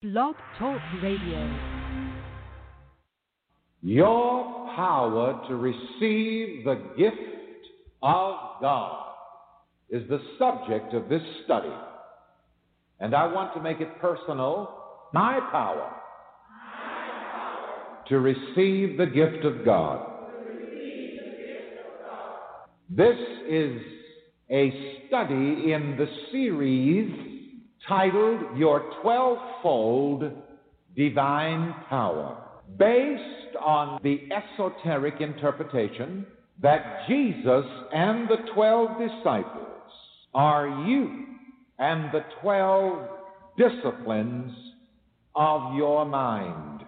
Blog Talk Radio. Your power to receive the gift of God is the subject of this study. And I want to make it personal my power to receive the gift of God. This is a study in the series titled Your Twelvefold Divine Power, based on the esoteric interpretation that Jesus and the twelve disciples are you and the twelve disciplines of your mind.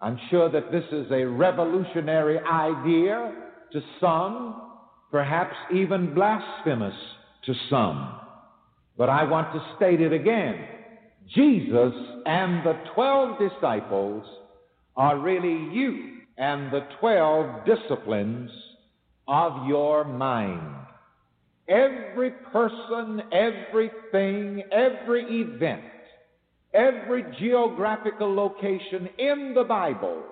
I'm sure that this is a revolutionary idea to some, perhaps even blasphemous to some. But I want to state it again. Jesus and the 12 disciples are really you and the 12 disciplines of your mind. Every person, everything, every event, every geographical location in the Bible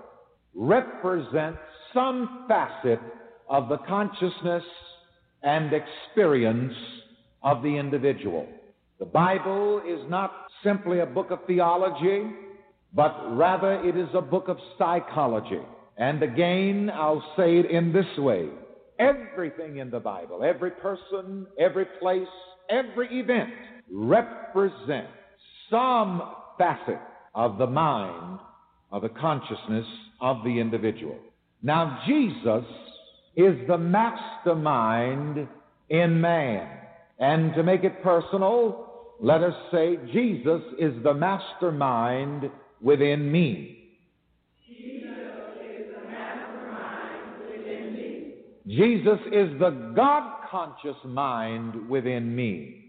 represents some facet of the consciousness and experience of the individual. The Bible is not simply a book of theology, but rather it is a book of psychology. And again, I'll say it in this way everything in the Bible, every person, every place, every event represents some facet of the mind, of the consciousness of the individual. Now, Jesus is the mastermind in man. And to make it personal, let us say Jesus is the mastermind within me. Jesus is the God conscious mind within me.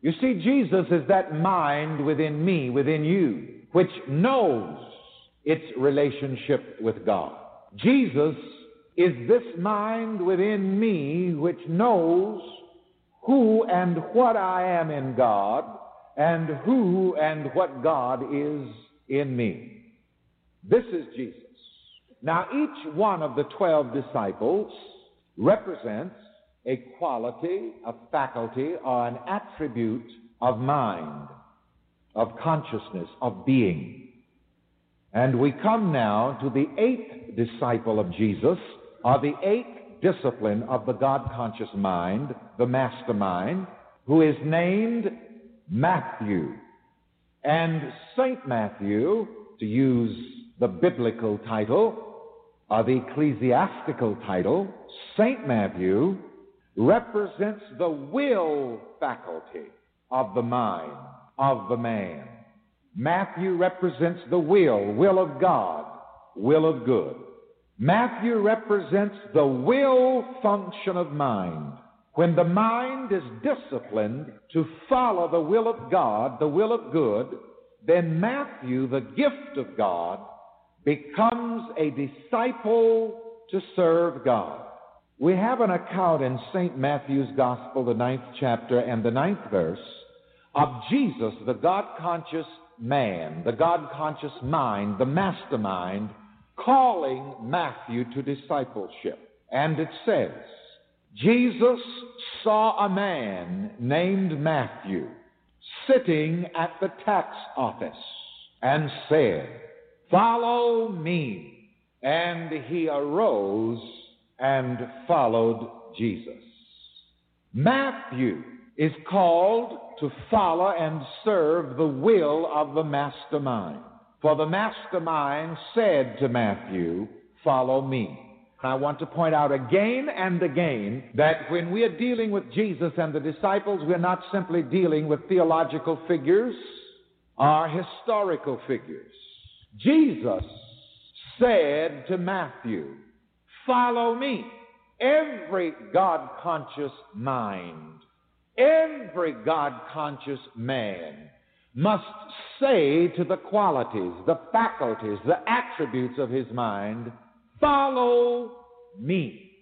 You see, Jesus is that mind within me, within you, which knows its relationship with God. Jesus is this mind within me which knows who and what I am in God and who and what God is in me. This is Jesus. Now, each one of the twelve disciples represents a quality, a faculty, or an attribute of mind, of consciousness, of being. And we come now to the eighth disciple of Jesus, are the eighth discipline of the God conscious mind, the mastermind, who is named Matthew. And St. Matthew, to use the biblical title, or the ecclesiastical title, St. Matthew represents the will faculty of the mind, of the man. Matthew represents the will, will of God, will of good. Matthew represents the will function of mind. When the mind is disciplined to follow the will of God, the will of good, then Matthew, the gift of God, becomes a disciple to serve God. We have an account in St. Matthew's Gospel, the ninth chapter and the ninth verse, of Jesus, the God conscious man, the God conscious mind, the mastermind, calling Matthew to discipleship. And it says, Jesus saw a man named Matthew sitting at the tax office and said, Follow me. And he arose and followed Jesus. Matthew is called to follow and serve the will of the mastermind. For the mastermind said to Matthew, Follow me. I want to point out again and again that when we are dealing with Jesus and the disciples, we're not simply dealing with theological figures or historical figures. Jesus said to Matthew, Follow me. Every God conscious mind, every God conscious man must say to the qualities, the faculties, the attributes of his mind, Follow me.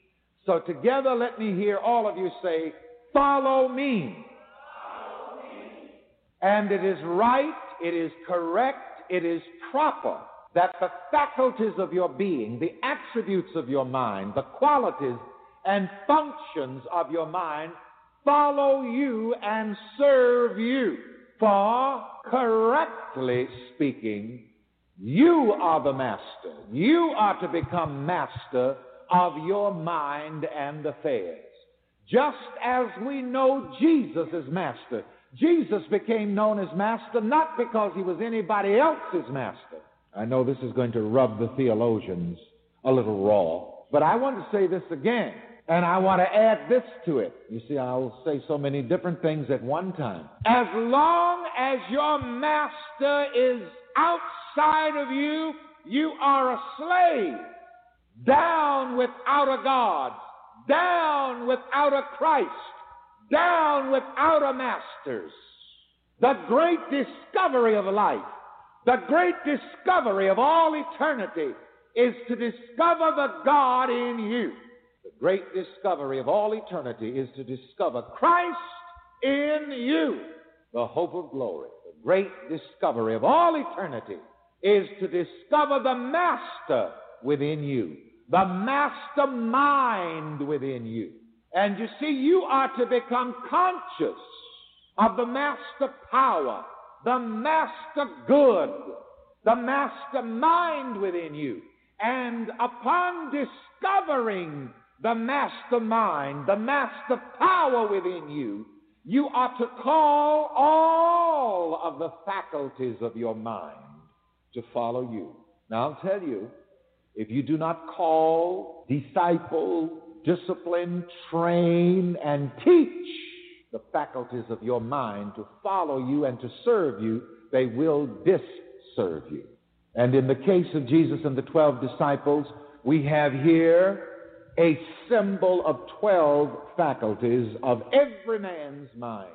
So together, let me hear all of you say, Follow me. And it is right, it is correct, it is proper that the faculties of your being, the attributes of your mind, the qualities and functions of your mind follow you and serve you. For, correctly speaking, you are the master. You are to become master of your mind and affairs. Just as we know Jesus is master. Jesus became known as master not because he was anybody else's master. I know this is going to rub the theologians a little raw, but I want to say this again, and I want to add this to it. You see, I'll say so many different things at one time. As long as your master is outside of you, you are a slave. Down without a God, down without a Christ, down without a masters. The great discovery of life, the great discovery of all eternity is to discover the God in you. Great discovery of all eternity is to discover Christ in you, the hope of glory. The great discovery of all eternity is to discover the Master within you, the Master mind within you. And you see, you are to become conscious of the Master power, the Master good, the Master mind within you. And upon discovering the Master mind, the Master power within you, you are to call all of the faculties of your mind to follow you. Now, I'll tell you, if you do not call, disciple, discipline, train, and teach the faculties of your mind to follow you and to serve you, they will disserve you. And in the case of Jesus and the 12 disciples, we have here a symbol of 12 faculties of every man's mind.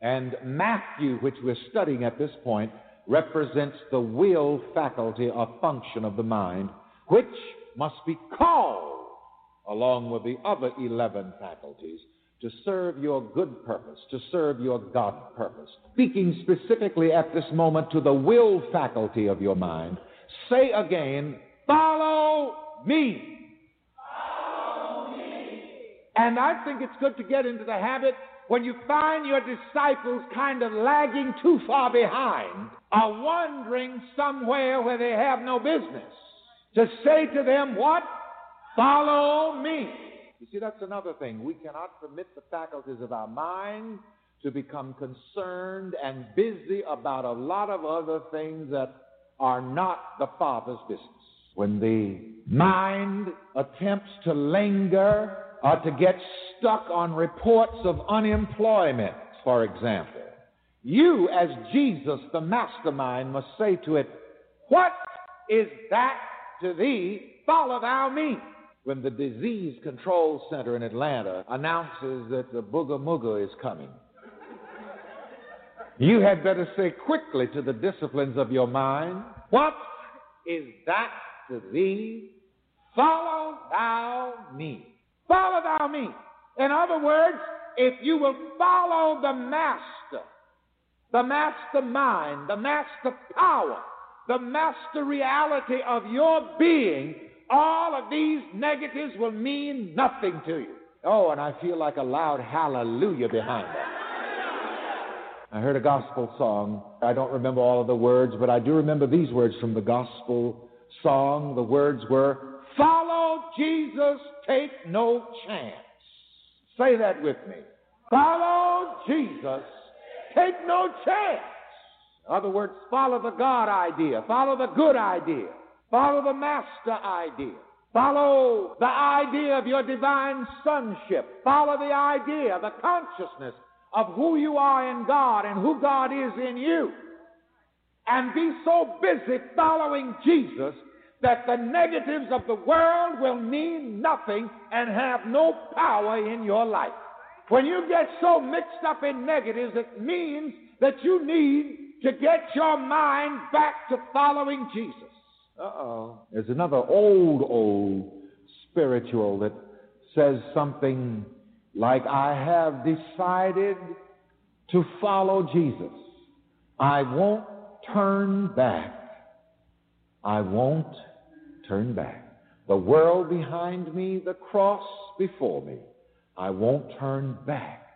And Matthew, which we're studying at this point, represents the will faculty or function of the mind, which must be called along with the other 11 faculties to serve your good purpose, to serve your God purpose. Speaking specifically at this moment to the will faculty of your mind, say again, follow me. And I think it's good to get into the habit when you find your disciples kind of lagging too far behind or wandering somewhere where they have no business, to say to them, What? Follow me. You see, that's another thing. We cannot permit the faculties of our mind to become concerned and busy about a lot of other things that are not the Father's business. When the mind attempts to linger or to get stuck on reports of unemployment, for example, you, as Jesus, the mastermind, must say to it, What is that to thee? Follow thou me when the Disease Control Center in Atlanta announces that the booger mooger is coming. You had better say quickly to the disciplines of your mind, What is that to thee? Follow thou me. Follow thou me. In other words, if you will follow the master, the master mind, the master power, the master reality of your being, all of these negatives will mean nothing to you. Oh, and I feel like a loud hallelujah behind that. I heard a gospel song. I don't remember all of the words, but I do remember these words from the gospel song. The words were, Follow Jesus, take no chance. Say that with me. Follow Jesus, take no chance. In other words, follow the God idea, follow the good idea. Follow the master idea. Follow the idea of your divine sonship. Follow the idea, the consciousness of who you are in God and who God is in you. And be so busy following Jesus that the negatives of the world will mean nothing and have no power in your life. When you get so mixed up in negatives, it means that you need to get your mind back to following Jesus. Uh-oh. There's another old, old spiritual that says something like, I have decided to follow Jesus. I won't turn back. I won't turn back. The world behind me, the cross before me. I won't turn back.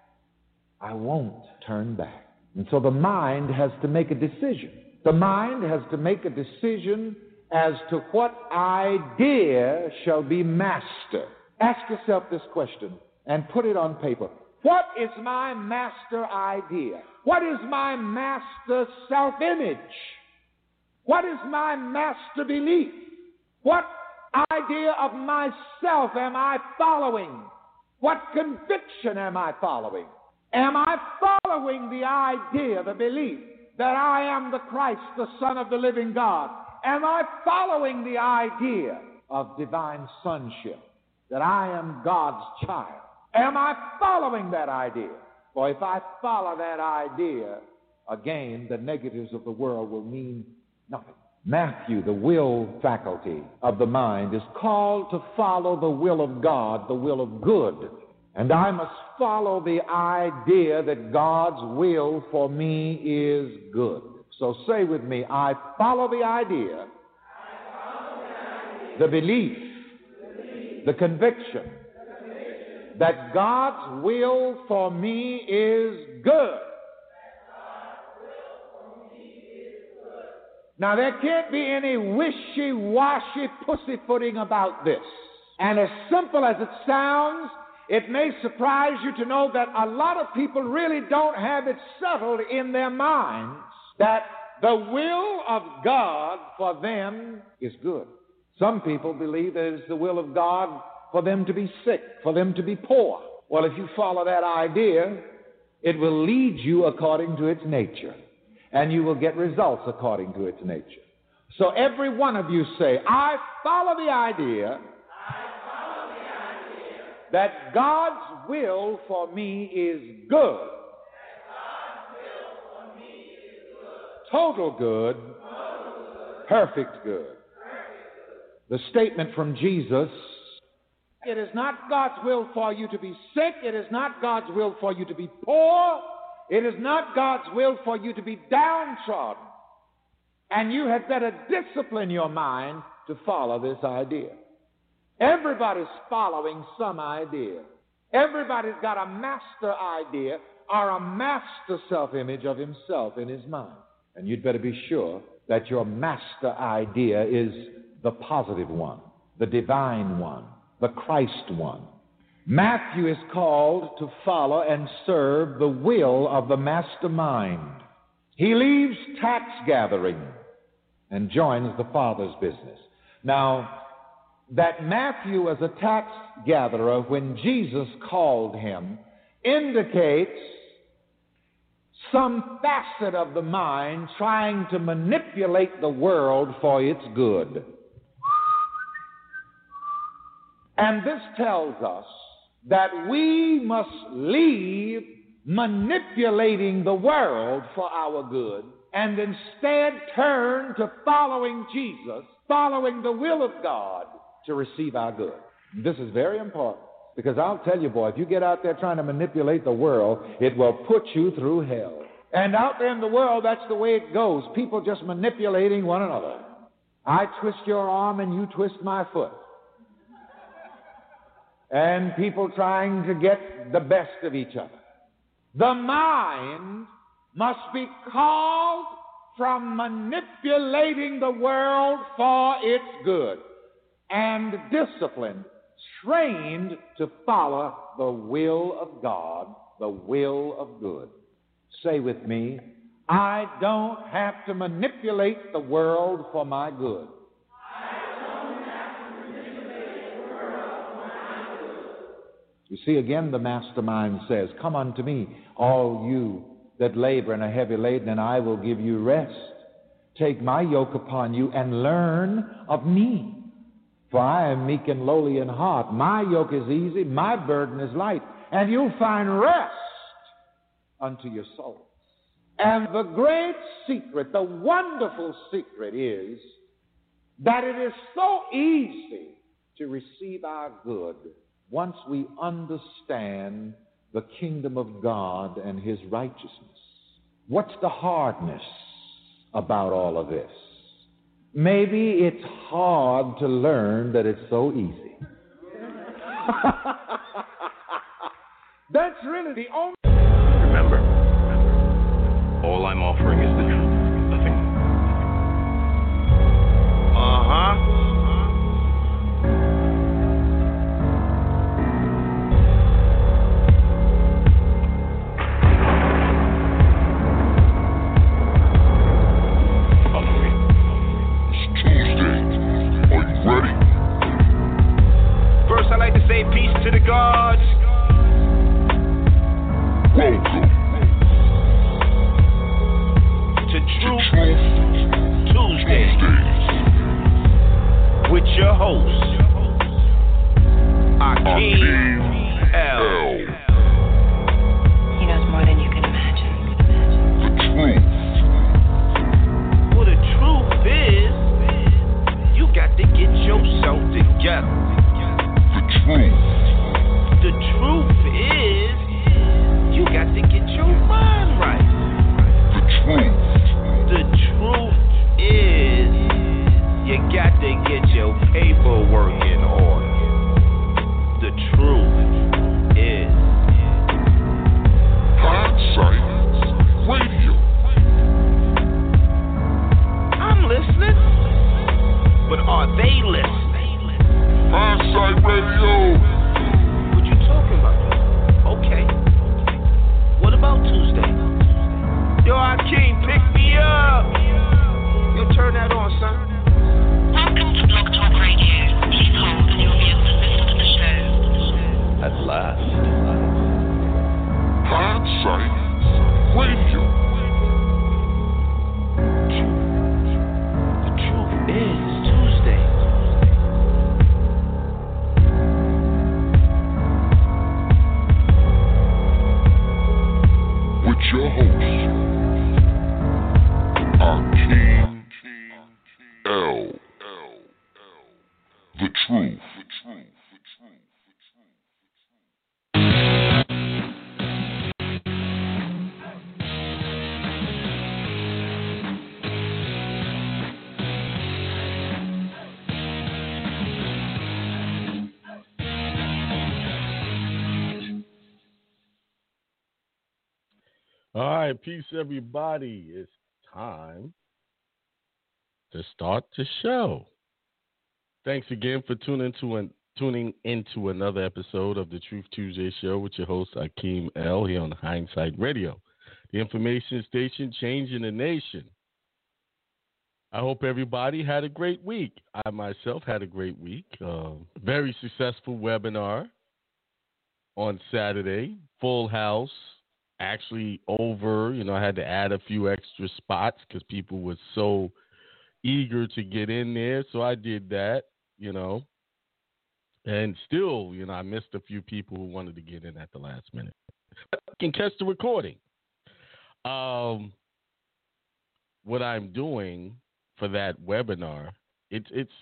I won't turn back. And so the mind has to make a decision. The mind has to make a decision as to what idea shall be master. Ask yourself this question and put it on paper. What is my master idea? What is my master self image? What is my master belief? What idea of myself am I following? What conviction am I following? Am I following the idea, the belief that I am the Christ, the Son of the living God? Am I following the idea of divine sonship, that I am God's child? Am I following that idea? For if I follow that idea, again, the negatives of the world will mean nothing. Matthew, the will faculty of the mind, is called to follow the will of God, the will of good. And I must follow the idea that God's will for me is good. So say with me, I follow the idea, follow the, idea the, belief, the, belief, the conviction, conviction that God's will for me is good. Now, there can't be any wishy washy pussyfooting about this. And as simple as it sounds, it may surprise you to know that a lot of people really don't have it settled in their minds that the will of God for them is good. Some people believe that it's the will of God for them to be sick, for them to be poor. Well, if you follow that idea, it will lead you according to its nature and you will get results according to its nature. So every one of you say, I follow the idea, follow the idea that God's will for me is good. Total good, perfect good. The statement from Jesus it is not God's will for you to be sick. It is not God's will for you to be poor. It is not God's will for you to be downtrodden. And you had better discipline your mind to follow this idea. Everybody's following some idea. Everybody's got a master idea or a master self image of himself in his mind. And you'd better be sure that your master idea is the positive one, the divine one, the Christ one. Matthew is called to follow and serve the will of the mastermind. He leaves tax gathering and joins the Father's business. Now, that Matthew was a tax gatherer when Jesus called him indicates some facet of the mind trying to manipulate the world for its good. And this tells us that we must leave manipulating the world for our good and instead turn to following Jesus, following the will of God to receive our good. This is very important because I'll tell you, boy, if you get out there trying to manipulate the world, it will put you through hell. And out there in the world, that's the way it goes. People just manipulating one another. I twist your arm and you twist my foot and people trying to get the best of each other. The mind must be called from manipulating the world for its good and disciplined, trained to follow the will of God, the will of good. Say with me, I don't have to manipulate the world for my good. You see, again, the mastermind says, Come unto me, all you that labor and are heavy laden, and I will give you rest. Take my yoke upon you and learn of me. For I am meek and lowly in heart. My yoke is easy, my burden is light, and you'll find rest unto your souls. And the great secret, the wonderful secret is that it is so easy to receive our good once we understand the kingdom of God and his righteousness. What's the hardness about all of this? Maybe it's hard to learn that it's so easy. That's really the only. Remember, all I'm offering is the truth, nothing. Uh huh. To. Welcome To to Truth Tuesday. With your host, Akiem All right, peace, everybody. It's time to start the show. Thanks again for tuning to an, tuning into another episode of the Truth Tuesday Show with your host Akiem El here on Hindsight Radio, the information station changing the nation. I hope everybody had a great week. I myself had a great week. Uh, very successful webinar on Saturday, full house actually over. You know, I had to add a few extra spots because people were so eager to get in there. So I did that, you know. And still, you know, I missed a few people who wanted to get in at the last minute. I can catch the recording. Um, what I'm doing for that webinar, it's it's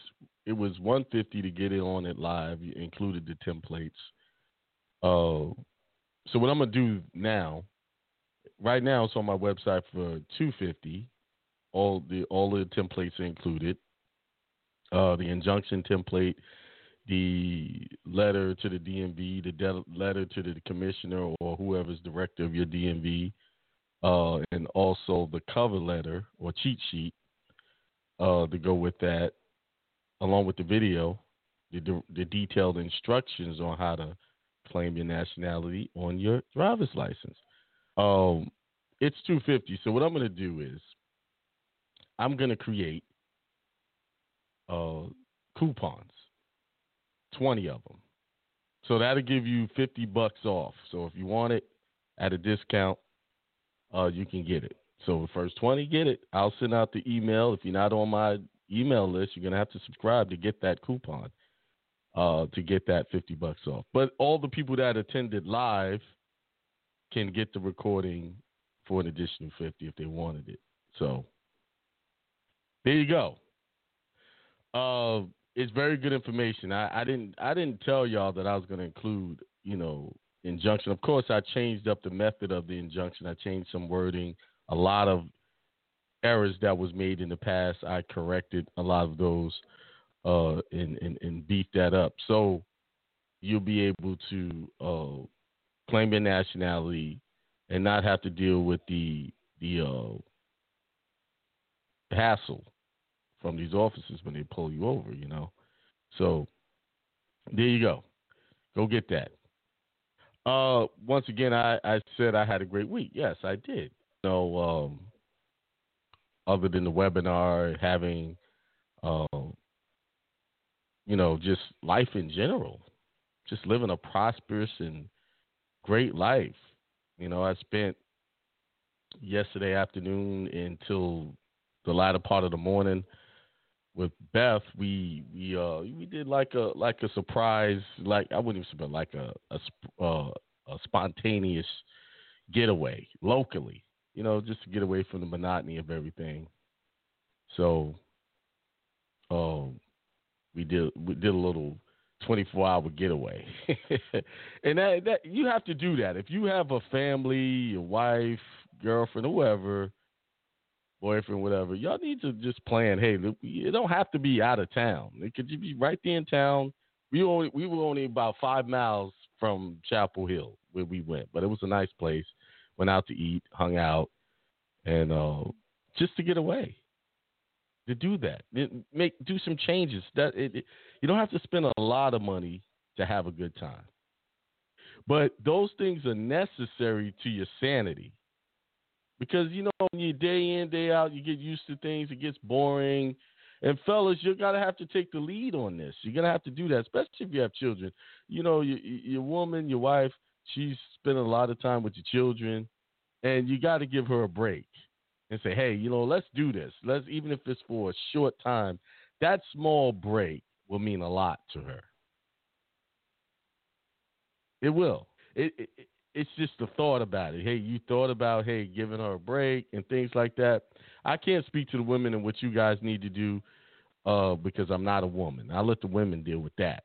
it was 150 to get it on it live. You included the templates. Uh, so what I'm gonna do now, right now it's on my website for 250. All the all the templates included. Uh, the injunction template, the letter to the DMV, the de- letter to the commissioner or whoever's director of your DMV, uh, and also the cover letter or cheat sheet uh, to go with that, along with the video, the, the detailed instructions on how to claim your nationality on your driver's license. Um, it's 250. So what I'm going to do is I'm going to create uh, coupons, 20 of them. So that'll give you 50 bucks off. So if you want it at a discount, uh, you can get it. So the first 20 get it. I'll send out the email. If you're not on my email list, you're going to have to subscribe to get that coupon uh, to get that 50 bucks off. But all the people that attended live can get the recording for an additional 50 if they wanted it. So there you go. Uh, it's very good information. I, I didn't I didn't tell y'all that I was going to include you know injunction. Of course, I changed up the method of the injunction. I changed some wording a lot of errors that was made in the past. I corrected a lot of those uh, and, and, and beat that up. So you'll be able to uh, claim your nationality and not have to deal with the the uh, hassle from these officers when they pull you over. You know, so there you go. Go get that. Uh, once again, I, I said I had a great week. Yes, I did. Know, um, other than the webinar, having, uh, you know, just life in general, just living a prosperous and great life. You know, I spent yesterday afternoon until the latter part of the morning with Beth. We we uh we did like a like a surprise, like I wouldn't even say like a a, uh, a spontaneous getaway locally. You know, just to get away from the monotony of everything. So, um, we did we did a little 24 hour getaway. and that, that you have to do that. If you have a family, your wife, girlfriend, whoever, boyfriend, whatever, y'all need to just plan, hey, it don't have to be out of town. It could be right there in town. We only we were only about five miles from Chapel Hill where we went, but it was a nice place. Went out to eat, hung out, and uh, just to get away to do that. Make do some changes. That it, it, you don't have to spend a lot of money to have a good time. But those things are necessary to your sanity. Because you know, when you day in, day out, you get used to things, it gets boring. And fellas, you're gonna have to take the lead on this. You're gonna have to do that, especially if you have children. You know, your, your woman, your wife, she's spending a lot of time with your children, and you got to give her a break and say, hey, you know, let's do this. Let's even if it's for a short time, that small break will mean a lot to her. It will. It, it it's just the thought about it. Hey, you thought about hey giving her a break and things like that. I can't speak to the women and what you guys need to do uh, because I'm not a woman. I let the women deal with that.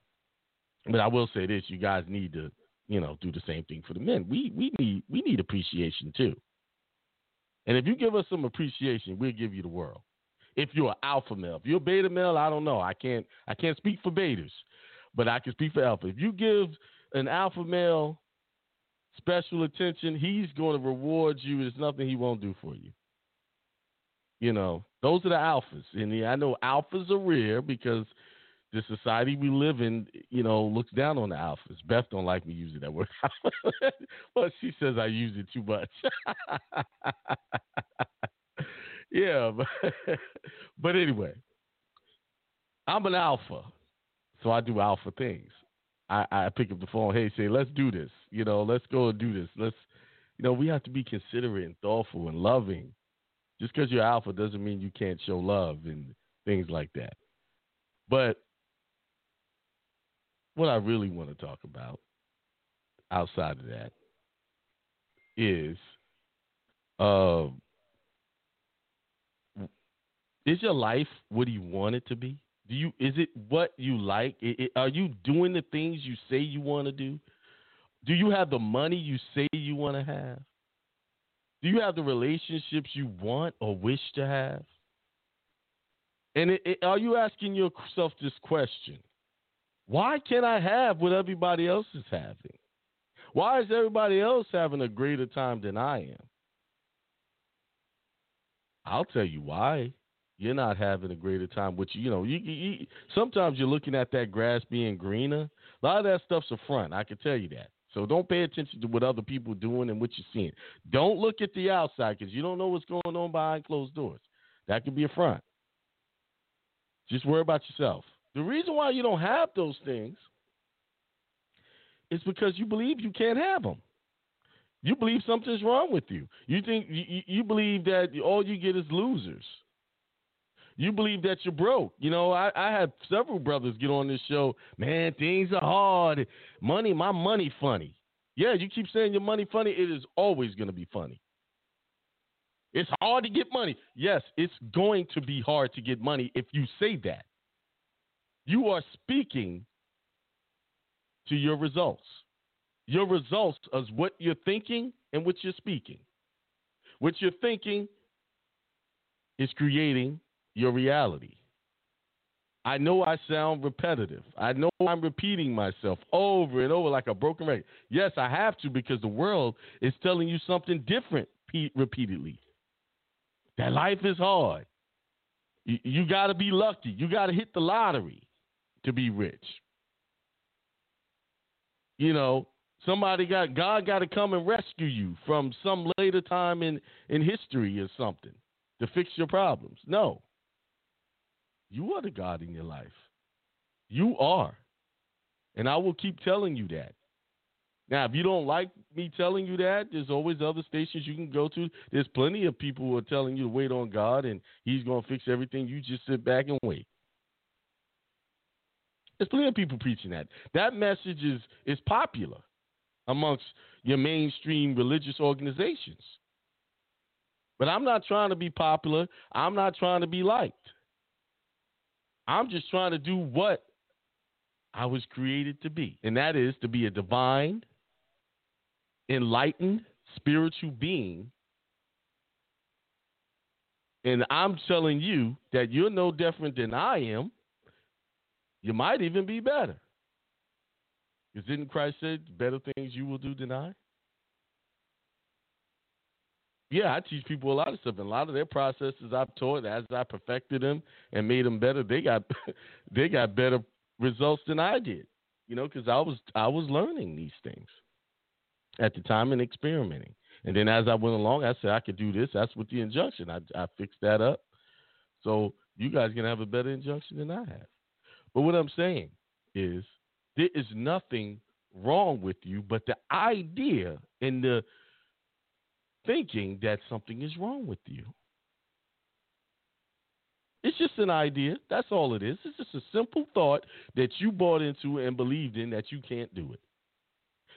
But I will say this: you guys need to, you know, do the same thing for the men. We we need we need appreciation too. And if you give us some appreciation, we'll give you the world. If you're an alpha male, if you're a beta male, I don't know. I can't I can't speak for betas, but I can speak for alpha. If you give an alpha male special attention, he's going to reward you. There's nothing he won't do for you. You know, those are the alphas. And I know alphas are rare because the society we live in, you know, looks down on the alphas. Beth don't like me using that word. well, she says I use it too much. yeah, but, but anyway, I'm an alpha, so I do alpha things. I, I pick up the phone, hey, say, let's do this. You know, let's go and do this. Let's, you know, we have to be considerate and thoughtful and loving. Just because you're alpha doesn't mean you can't show love and things like that. But what I really want to talk about outside of that is uh, is your life what you want it to be? Do you is it what you like? It, it, are you doing the things you say you want to do? Do you have the money you say you want to have? Do you have the relationships you want or wish to have? And it, are you asking yourself this question? Why can't I have what everybody else is having? Why is everybody else having a greater time than I am? I'll tell you why. You're not having a greater time, which you know. You, you, sometimes you're looking at that grass being greener. A lot of that stuff's a front. I can tell you that. So don't pay attention to what other people doing and what you're seeing. Don't look at the outside because you don't know what's going on behind closed doors. That could be a front. Just worry about yourself. The reason why you don't have those things is because you believe you can't have them. You believe something's wrong with you. You think you, you believe that all you get is losers. You believe that you're broke. You know, I, I had several brothers get on this show. Man, things are hard. Money, my money funny. Yeah, you keep saying your money funny. It is always going to be funny. It's hard to get money. Yes, it's going to be hard to get money if you say that. You are speaking to your results. Your results is what you're thinking and what you're speaking. What you're thinking is creating your reality. I know I sound repetitive. I know I'm repeating myself over and over like a broken record. Yes, I have to because the world is telling you something different pe- repeatedly. That life is hard. You, you got to be lucky. You got to hit the lottery to be rich. You know, somebody got God got to come and rescue you from some later time in in history or something to fix your problems. No. You are the God in your life. You are. And I will keep telling you that. Now, if you don't like me telling you that, there's always other stations you can go to. There's plenty of people who are telling you to wait on God and He's going to fix everything. You just sit back and wait. There's plenty of people preaching that. That message is, is popular amongst your mainstream religious organizations. But I'm not trying to be popular. I'm not trying to be liked. I'm just trying to do what I was created to be, and that is to be a divine, enlightened, spiritual being. And I'm telling you that you're no different than I am. You might even be better. Because didn't Christ say, better things you will do than I? Yeah, I teach people a lot of stuff, and a lot of their processes I've taught as I perfected them and made them better. They got they got better results than I did, you know, because I was I was learning these things at the time and experimenting. And then as I went along, I said I could do this. That's with the injunction. I I fixed that up, so you guys can have a better injunction than I have. But what I'm saying is there is nothing wrong with you, but the idea and the thinking that something is wrong with you. It's just an idea. That's all it is. It's just a simple thought that you bought into and believed in that you can't do it.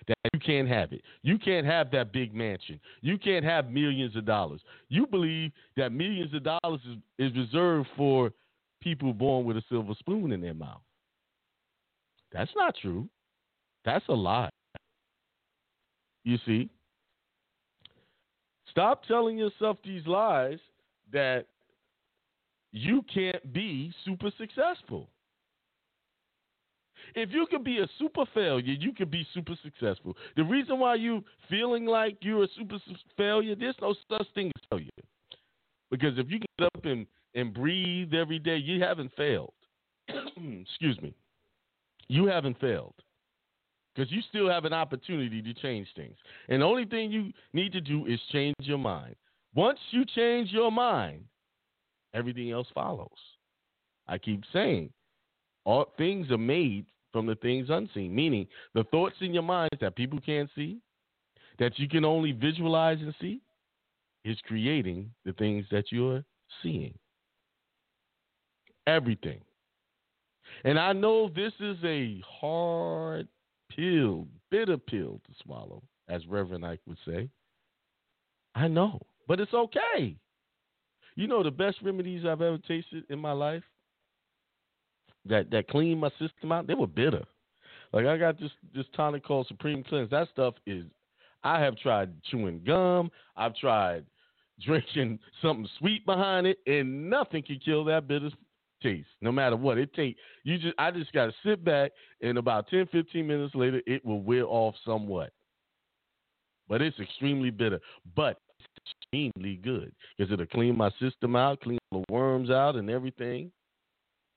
That you can't have it. You can't have that big mansion. You can't have millions of dollars. You believe that millions of dollars is, is reserved for people born with a silver spoon in their mouth. That's not true. That's a lie. You see? Stop telling yourself these lies that you can't be super successful. If you can be a super failure, you can be super successful. The reason why you feeling like you're a super failure, there's no such thing as failure. Because if you get up and, and breathe every day, you haven't failed. Excuse me. You haven't failed because you still have an opportunity to change things. And the only thing you need to do is change your mind. Once you change your mind, everything else follows. I keep saying, all things are made from the things unseen, meaning the thoughts in your mind that people can't see, that you can only visualize and see, is creating the things that you're seeing. Everything. And I know this is a hard pill, bitter pill to swallow, as Reverend Ike would say. I know, but it's okay. You know the best remedies I've ever tasted in my life that that cleaned my system out. They were bitter. Like I got this this tonic called Supreme Cleanse. That stuff is. I have tried chewing gum. I've tried drinking something sweet behind it, and nothing can kill that bitter taste, no matter what it take. You just I just got to sit back and about 10, 15 minutes later it will wear off somewhat. But it's extremely bitter, but extremely good because it'll clean my system out, clean the worms out and everything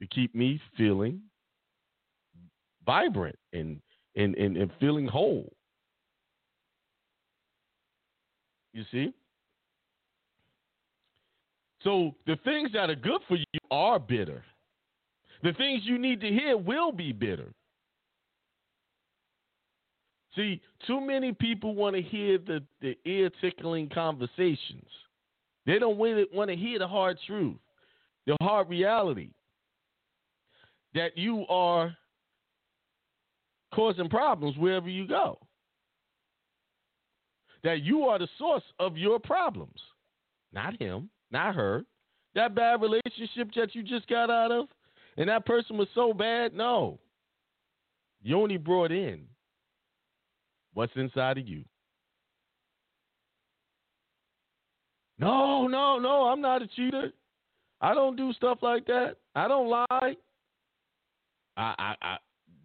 to keep me feeling vibrant and and, and, and feeling whole. You see? So the things that are good for you are bitter. The things you need to hear will be bitter. See, too many people want to hear the, the ear tickling conversations. They don't want to hear the hard truth, the hard reality that you are causing problems wherever you go. That you are the source of your problems, not him, not her. That bad relationship that you just got out of, and that person was so bad, no. You only brought in what's inside of you. No, no, no, I'm not a cheater. I don't do stuff like that. I don't lie. I I, I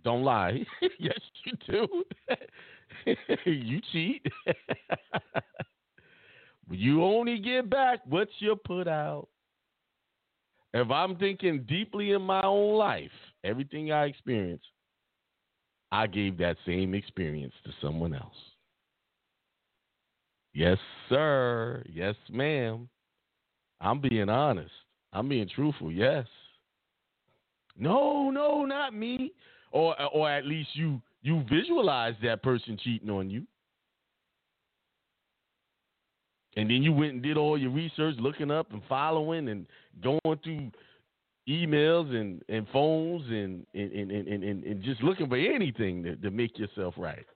don't lie. yes, you do. you cheat. you only get back what you put out. If I'm thinking deeply in my own life, everything I experience, I gave that same experience to someone else. Yes, sir. Yes, ma'am. I'm being honest. I'm being truthful. Yes. No, no, not me. Or or at least you you visualize that person cheating on you. And then you went and did all your research, looking up and following and going through emails and, and phones and and, and, and, and, and just looking for anything to, to make yourself right.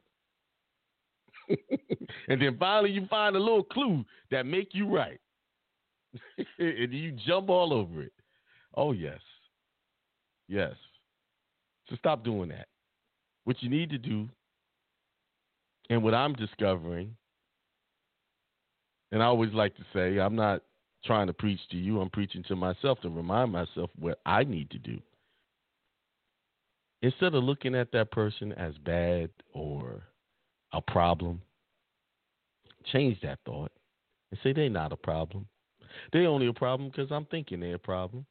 and then finally you find a little clue that make you right. and you jump all over it. Oh yes. Yes. So stop doing that. What you need to do, and what I'm discovering, and I always like to say, I'm not trying to preach to you, I'm preaching to myself to remind myself what I need to do. Instead of looking at that person as bad or a problem, change that thought and say they're not a problem. They're only a problem because I'm thinking they're a problem.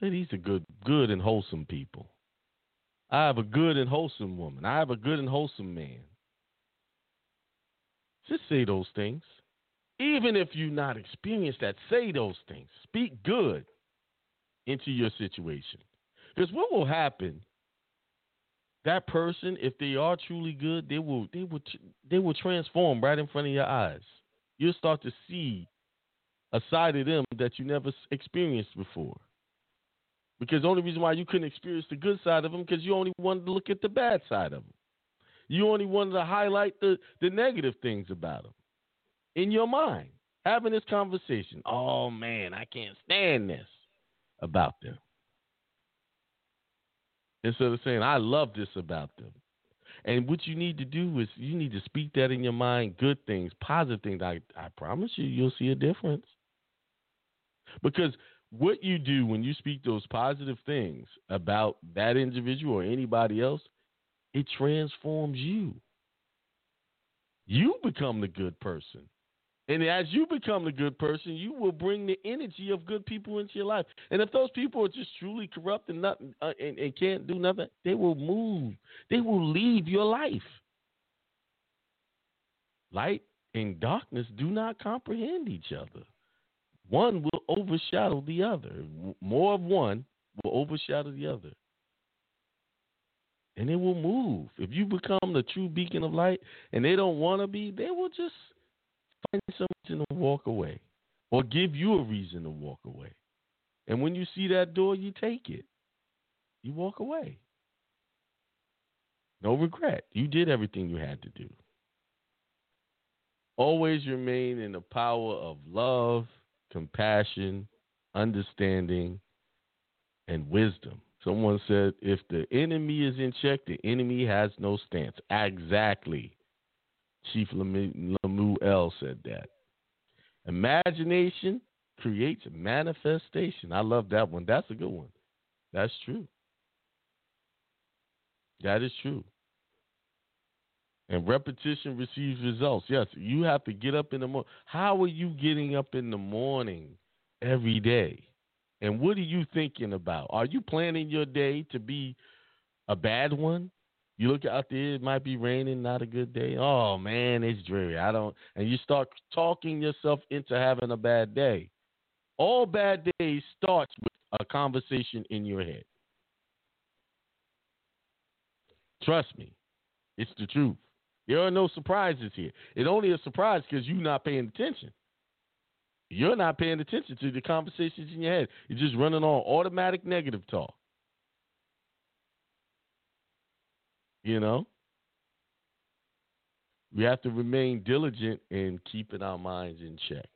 Say these are good, good and wholesome people. I have a good and wholesome woman. I have a good and wholesome man. Just say those things. Even if you're not experienced that, say those things. Speak good into your situation. Because what will happen, that person, if they are truly good, they will they will they will transform right in front of your eyes. You'll start to see a side of them that you never experienced before. Because the only reason why you couldn't experience the good side of them because you only wanted to look at the bad side of them. You only wanted to highlight the, the negative things about them in your mind. Having this conversation. Oh man, I can't stand this about them. Instead of saying, I love this about them. And what you need to do is you need to speak that in your mind, good things, positive things. I, I promise you, you'll see a difference. Because what you do when you speak those positive things about that individual or anybody else, it transforms you. You become the good person. And as you become the good person, you will bring the energy of good people into your life. And if those people are just truly corrupt and, not, uh, and, and can't do nothing, they will move. They will leave your life. Light and darkness do not comprehend each other one will overshadow the other. More of one will overshadow the other. And it will move. If you become the true beacon of light and they don't want to be, they will just find some reason to walk away or give you a reason to walk away. And when you see that door, you take it. You walk away. No regret. You did everything you had to do. Always remain in the power of love compassion, understanding, and wisdom. Someone said, if the enemy is in check, the enemy has no stance. Exactly. Chief Lemuel said that. Imagination creates manifestation. I love that one. That's a good one. That's true. That is true. And repetition receives results. Yes, you have to get up in the morning. How are you getting up in the morning every day? And what are you thinking about? Are you planning your day to be a bad one? You look out there, it might be raining, not a good day. Oh man, it's dreary. I don't and you start talking yourself into having a bad day. All bad days starts with a conversation in your head. Trust me, it's the truth. There are no surprises here. It's only a surprise because you're not paying attention. You're not paying attention to the conversations in your head. You're just running on automatic negative talk. You know? We have to remain diligent in keeping our minds in check.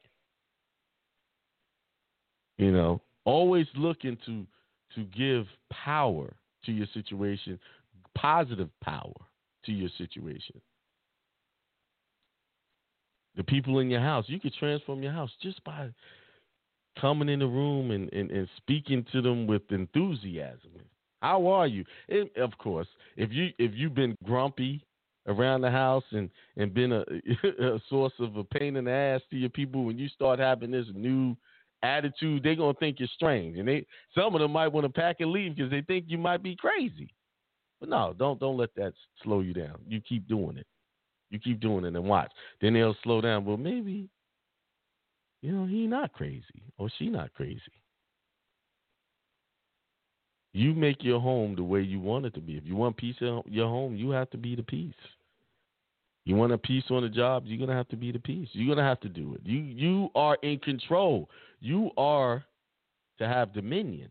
You know, always looking to to give power to your situation, positive power to your situation. The people in your house, you could transform your house just by coming in the room and, and, and speaking to them with enthusiasm. How are you? And of course, if you if you've been grumpy around the house and and been a, a source of a pain in the ass to your people, when you start having this new attitude, they're gonna think you're strange, and they some of them might want to pack and leave because they think you might be crazy. But no, don't don't let that slow you down. You keep doing it. You keep doing it and watch. Then they'll slow down. Well, maybe you know he not crazy or she not crazy. You make your home the way you want it to be. If you want peace in your home, you have to be the peace. You want a peace on the job, you're gonna have to be the peace. You're gonna have to do it. You you are in control. You are to have dominion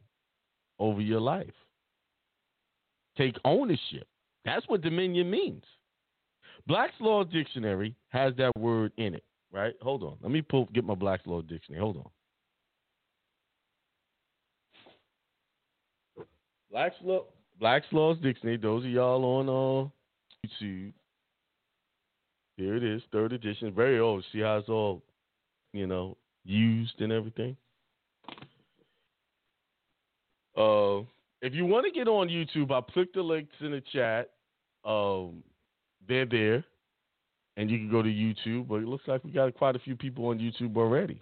over your life. Take ownership. That's what dominion means. Black's Law Dictionary has that word in it, right? Hold on. Let me pull get my Black's Law Dictionary. Hold on. Black's Law Black's Laws Dictionary. Those of y'all on uh, YouTube. Here it is, third edition. Very old. See how it's all, you know, used and everything. Uh, if you want to get on YouTube, I put the links in the chat. Um, they're there, and you can go to YouTube. But it looks like we got quite a few people on YouTube already.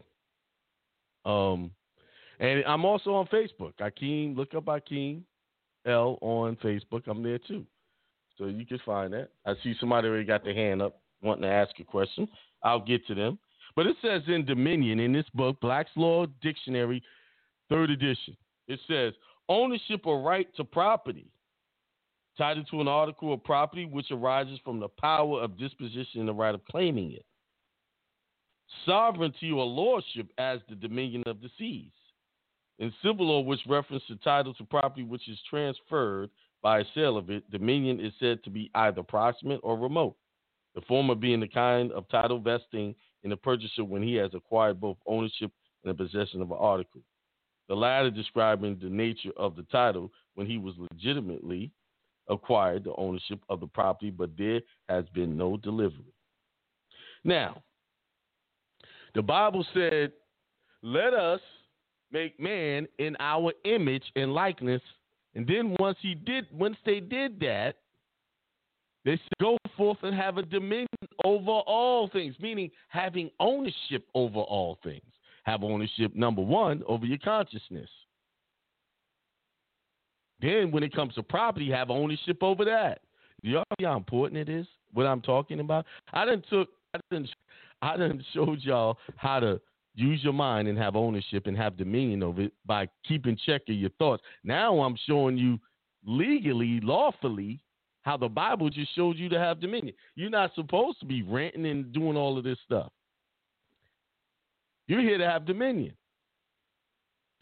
Um, and I'm also on Facebook. Akiem, look up Akiem El on Facebook. I'm there too, so you can find that. I see somebody already got their hand up, wanting to ask a question. I'll get to them. But it says in Dominion in this book, Black's Law Dictionary, third edition. It says ownership or right to property, tied to an article of property which arises from the power of disposition and the right of claiming it. Sovereignty or lordship as the dominion of the seas. In civil law, which reference the title to property which is transferred by a sale of it, dominion is said to be either proximate or remote. The former being the kind of title vesting in the purchaser when he has acquired both ownership and the possession of an article. The latter describing the nature of the title when he was legitimately acquired the ownership of the property, but there has been no delivery. Now, the Bible said, Let us make man in our image and likeness. And then once he did, once they did that, they should go forth and have a dominion over all things, meaning having ownership over all things. Have ownership, number one, over your consciousness. Then, when it comes to property, have ownership over that. Y'all see how important it is? What I'm talking about? I didn't took, I didn't, I didn't showed y'all how to use your mind and have ownership and have dominion over it by keeping check of your thoughts. Now I'm showing you legally, lawfully, how the Bible just showed you to have dominion. You're not supposed to be ranting and doing all of this stuff. You're here to have dominion.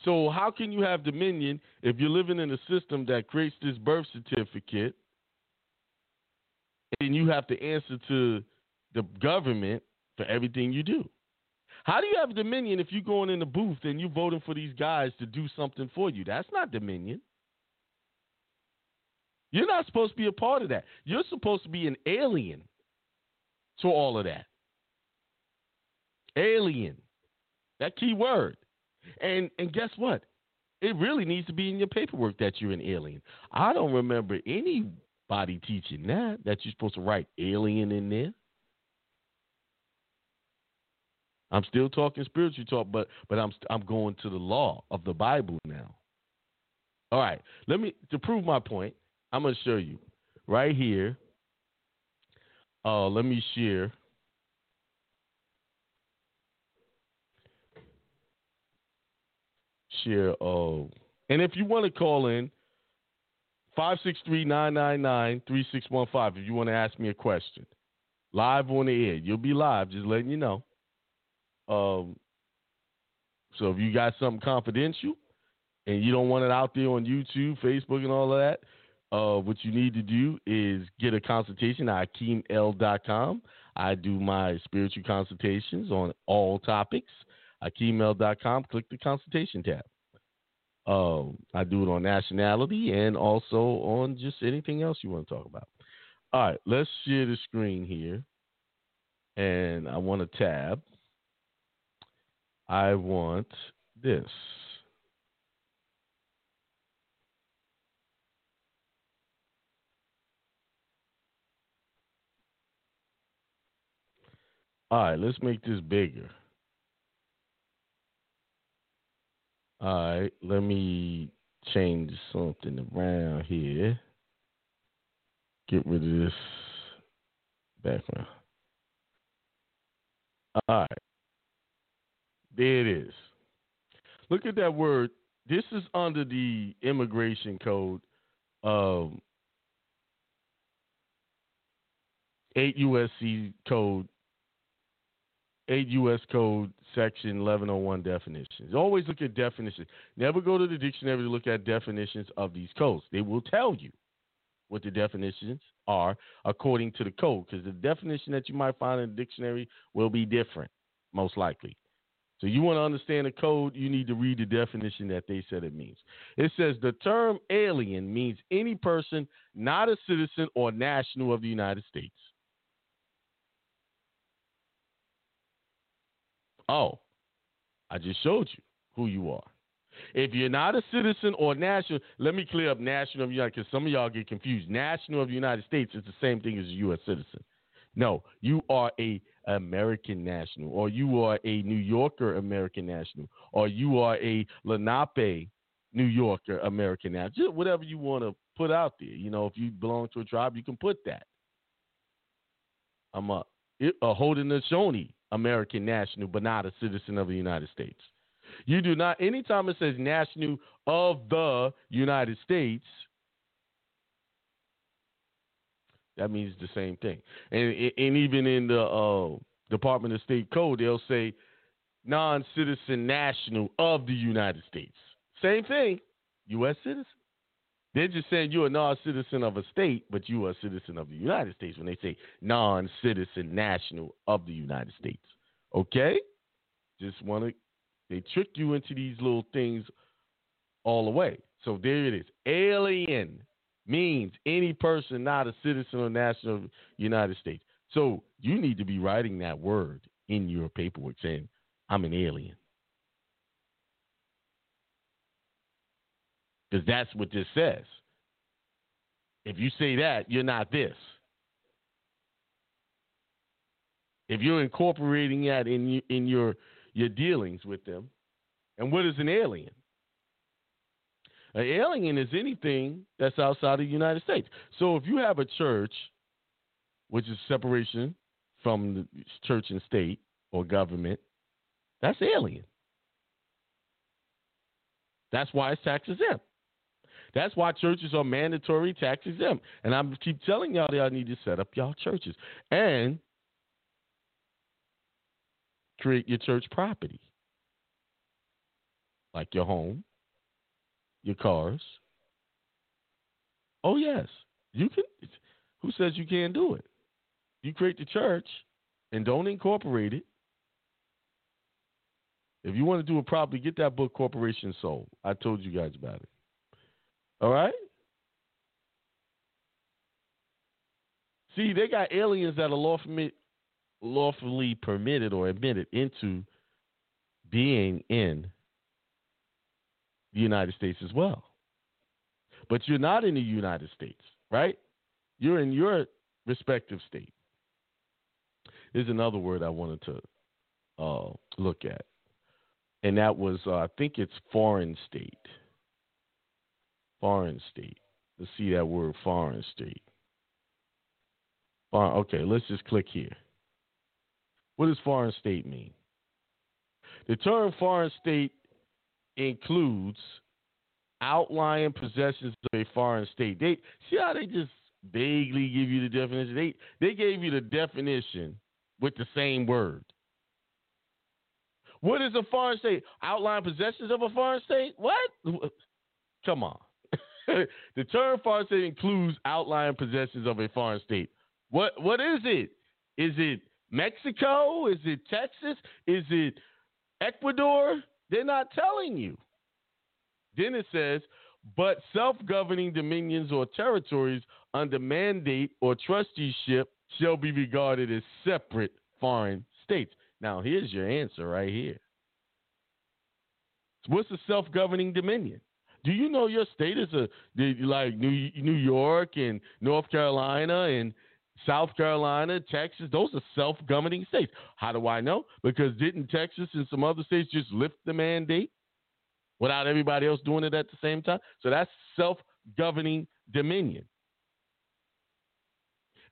So, how can you have dominion if you're living in a system that creates this birth certificate and you have to answer to the government for everything you do? How do you have dominion if you're going in the booth and you're voting for these guys to do something for you? That's not dominion. You're not supposed to be a part of that. You're supposed to be an alien to all of that. Alien. That key word. And and guess what? It really needs to be in your paperwork that you're an alien. I don't remember anybody teaching that that you're supposed to write alien in there. I'm still talking spiritual talk, but but I'm I'm going to the law of the Bible now. All right, let me to prove my point. I'm gonna show you right here. Uh, let me share. Share. Uh, and if you want to call in, 563-999-3615 if you want to ask me a question. Live on the air. You'll be live, just letting you know. Um, so if you got something confidential and you don't want it out there on YouTube, Facebook, and all of that, uh, what you need to do is get a consultation at AkiemEl.com. I do my spiritual consultations on all topics. AkiemEl.com, click the consultation tab. Uh, I do it on nationality and also on just anything else you want to talk about. All right, let's share the screen here. and I want a tab. I want this. All right, let's make this bigger. All right, let me change something around here. Get rid of this background. All right. There it is. Look at that word. This is under the immigration code um, 8 USC code 8 U.S. Code Section 1101 definitions. Always look at definitions. Never go to the dictionary to look at definitions of these codes. They will tell you what the definitions are according to the code because the definition that you might find in the dictionary will be different, most likely. So you want to understand the code, you need to read the definition that they said it means. It says the term alien means any person not a citizen or national of the United States. Oh, I just showed you who you are. If you're not a citizen or national, let me clear up national of the United States, because some of y'all get confused. National of the United States is the same thing as a U.S. citizen. No, you are a American national, or you are a New Yorker American national, or you are a Lenape New Yorker American national. Just whatever you want to put out there. You know, if you belong to a tribe, you can put that. I'm a, a Haudenosaunee American national, but not a citizen of the United States. You do not, anytime it says national of the United States, that means the same thing. And, and even in the uh, Department of State Code, they'll say non citizen national of the United States. Same thing, U.S. citizen. They're just saying you're a non citizen of a state, but you are a citizen of the United States when they say non citizen national of the United States. Okay? Just want to, they trick you into these little things all the way. So there it is. Alien means any person not a citizen or national of the United States. So you need to be writing that word in your paperwork saying, I'm an alien. Because that's what this says. If you say that, you're not this. If you're incorporating that in in your your dealings with them, and what is an alien? An alien is anything that's outside of the United States. So if you have a church, which is separation from the church and state or government, that's alien. That's why it's tax exempt. That's why churches are mandatory tax exempt. And I keep telling y'all y'all need to set up y'all churches and create your church property, like your home, your cars. Oh yes, you can. Who says you can't do it? You create the church and don't incorporate it. If you want to do it properly, get that book Corporation Sole. I told you guys about it. All right? See, they got aliens that are lawfully, lawfully permitted or admitted into being in the United States as well. But you're not in the United States, right? You're in your respective state. There's another word I wanted to uh, look at, and that was, uh, I think it's foreign state. Foreign state. Let's see that word, foreign state. Foreign, okay, let's just click here. What does foreign state mean? The term foreign state includes outlying possessions of a foreign state. They see how they just vaguely give you the definition. They they gave you the definition with the same word. What is a foreign state? Outlying possessions of a foreign state? What? Come on. the term foreign state includes outlying possessions of a foreign state. What what is it? Is it Mexico? Is it Texas? Is it Ecuador? They're not telling you. Then it says, but self governing dominions or territories under mandate or trusteeship shall be regarded as separate foreign states. Now, here's your answer right here. What's a self-governing dominion? Do you know your state is a like New New York and North Carolina and South Carolina, Texas? Those are self-governing states. How do I know? Because didn't Texas and some other states just lift the mandate without everybody else doing it at the same time? So that's self-governing dominion.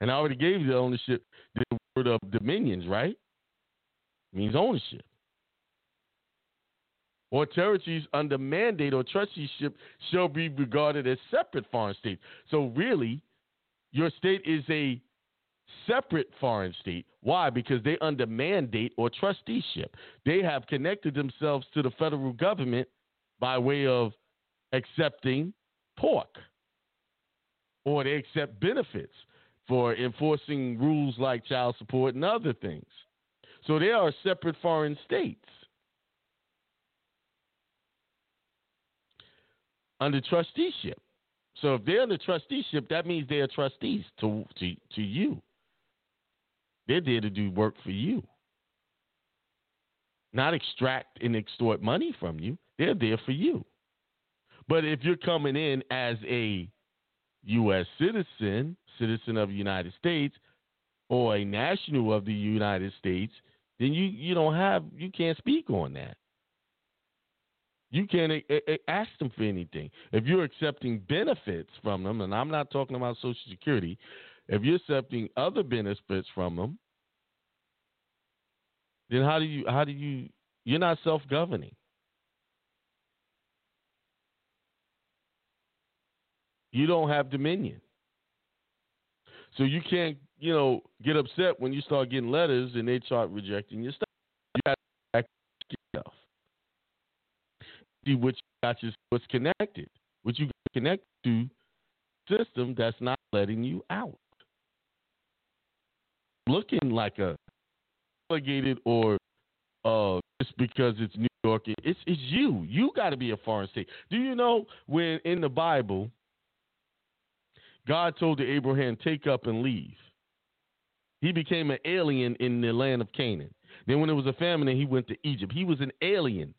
And I already gave you the ownership, the word of dominions, right? It means ownership or territories under mandate or trusteeship shall be regarded as separate foreign states. So, really, your state is a separate foreign state. Why? Because they under mandate or trusteeship. They have connected themselves to the federal government by way of accepting pork, or they accept benefits for enforcing rules like child support and other things. So they are separate foreign states. under trusteeship. So if they're under trusteeship, that means they are trustees to, to, to you. They're there to do work for you, not extract and extort money from you. They're there for you. But if you're coming in as a U.S. citizen, citizen of the United States, or a national of the United States, then you, you don't have you can't speak on that. You can't eh, eh, eh, ask them for anything. If you're accepting benefits from them, and I'm not talking about Social Security, if you're accepting other benefits from them, then how do you how do you you're not self-governing. You don't have dominion. So you can't, you know, get upset when you start getting letters and they start rejecting your stuff. You got to yourself see what you got your, what's connected, what you connect to system that's not letting you out. Looking like a delegated or uh, just because it's New York, it's it's you. You got to be a foreign state. Do you know when in the Bible, God told to Abraham, "Take up and leave." He became an alien in the land of Canaan. Then, when there was a famine, he went to Egypt. He was an alien.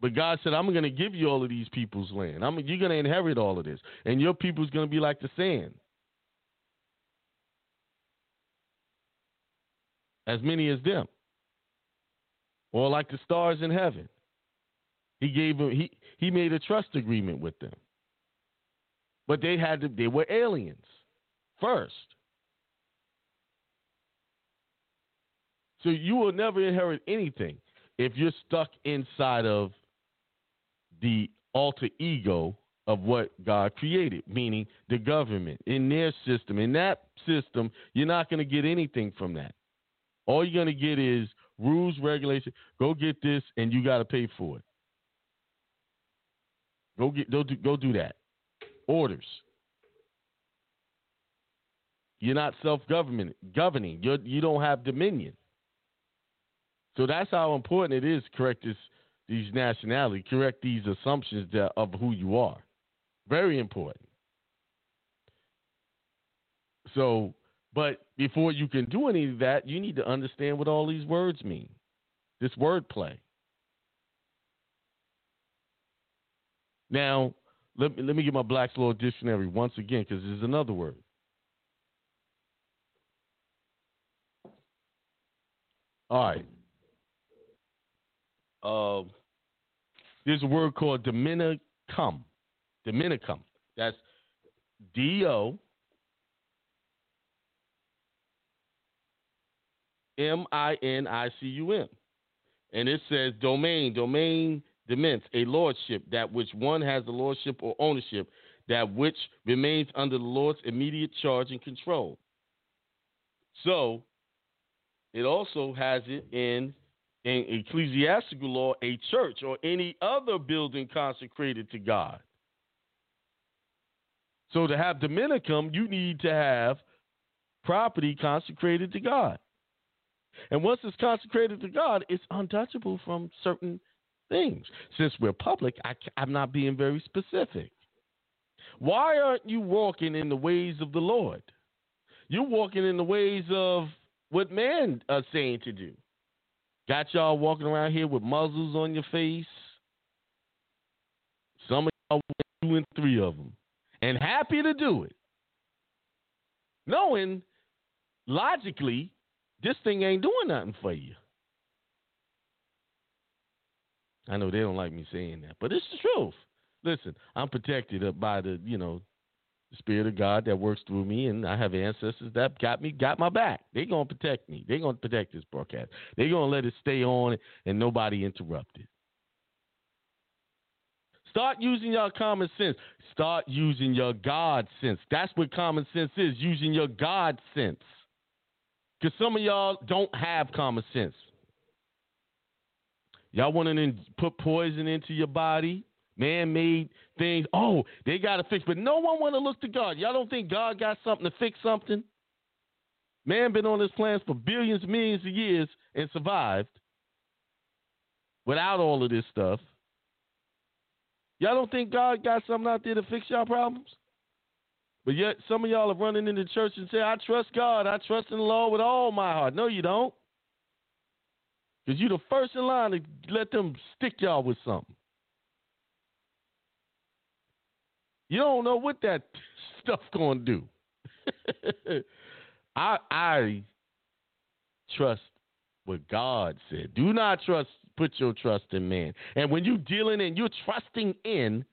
But God said, I'm going to give you all of these people's land. I'm, you're going to inherit all of this. And your people's going to be like the sand. As many as them. Or like the stars in heaven. He gave them, he, he made a trust agreement with them. But they had to, they were aliens first. So you will never inherit anything if you're stuck inside of the alter ego of what God created, meaning the government in their system. In that system, you're not going to get anything from that. All you're going to get is rules, regulation. Go get this, and you got to pay for it. Go get go do, go do that. Orders. You're not self-government governing. You're, you don't have dominion. So that's how important it is. Correct this these nationalities, correct these assumptions that, of who you are. Very important. So, but before you can do any of that, you need to understand what all these words mean. This wordplay. Now, let me, let me get my Black's Law Dictionary once again because there's another word. All right. Uh, there's a word called Dominicum. Dominicum. That's D O M I N I C U M. And it says domain, domain demesne, a lordship, that which one has the lordship or ownership, that which remains under the Lord's immediate charge and control. So it also has it in in ecclesiastical law a church or any other building consecrated to God. So to have Dominicum, you need to have property consecrated to God. And once it's consecrated to God, it's untouchable from certain things. Since we're public, I, am not being very specific. Why aren't you walking in the ways of the Lord? You're walking in the ways of what man are saying to do. Got y'all walking around here with muzzles on your face. Some of y'all two and three of them, and happy to do it, knowing logically this thing ain't doing nothing for you. I know they don't like me saying that, but it's the truth. Listen, I'm protected by the, you know, the spirit of God that works through me, and I have ancestors that got me, got my back. They're gonna protect me. They're gonna protect this broadcast. They're gonna let it stay on and nobody interrupt it. Start using your common sense. Start using your God sense. That's what common sense is, using your God sense. Because some of y'all don't have common sense. Y'all want to put poison into your body, man-made things. Oh, they got to fix, but no one want to look to God. Y'all don't think God got something to fix something? Man been on this planet for billions, millions of years and survived without all of this stuff. Y'all don't think God got something out there to fix y'all problems? But yet some of y'all are running into church and say, I trust God. I trust in the Lord with all my heart. No, you don't. Because you're the first in line to let them stick y'all with something. You don't know what that stuff gonna do. I I trust what God said. Do not trust put your trust in man. And when you're dealing and you're trusting in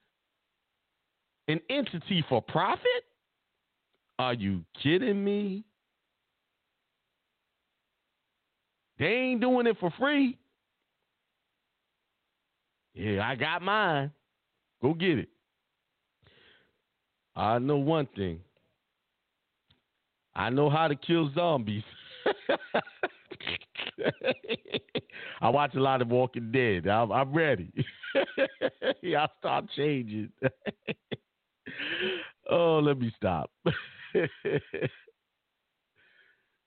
an entity for profit, are you kidding me? They ain't doing it for free. Yeah, I got mine. Go get it. I know one thing. I know how to kill zombies. I watch a lot of Walking Dead. I'm, I'm ready. I'll start changing. oh, let me stop.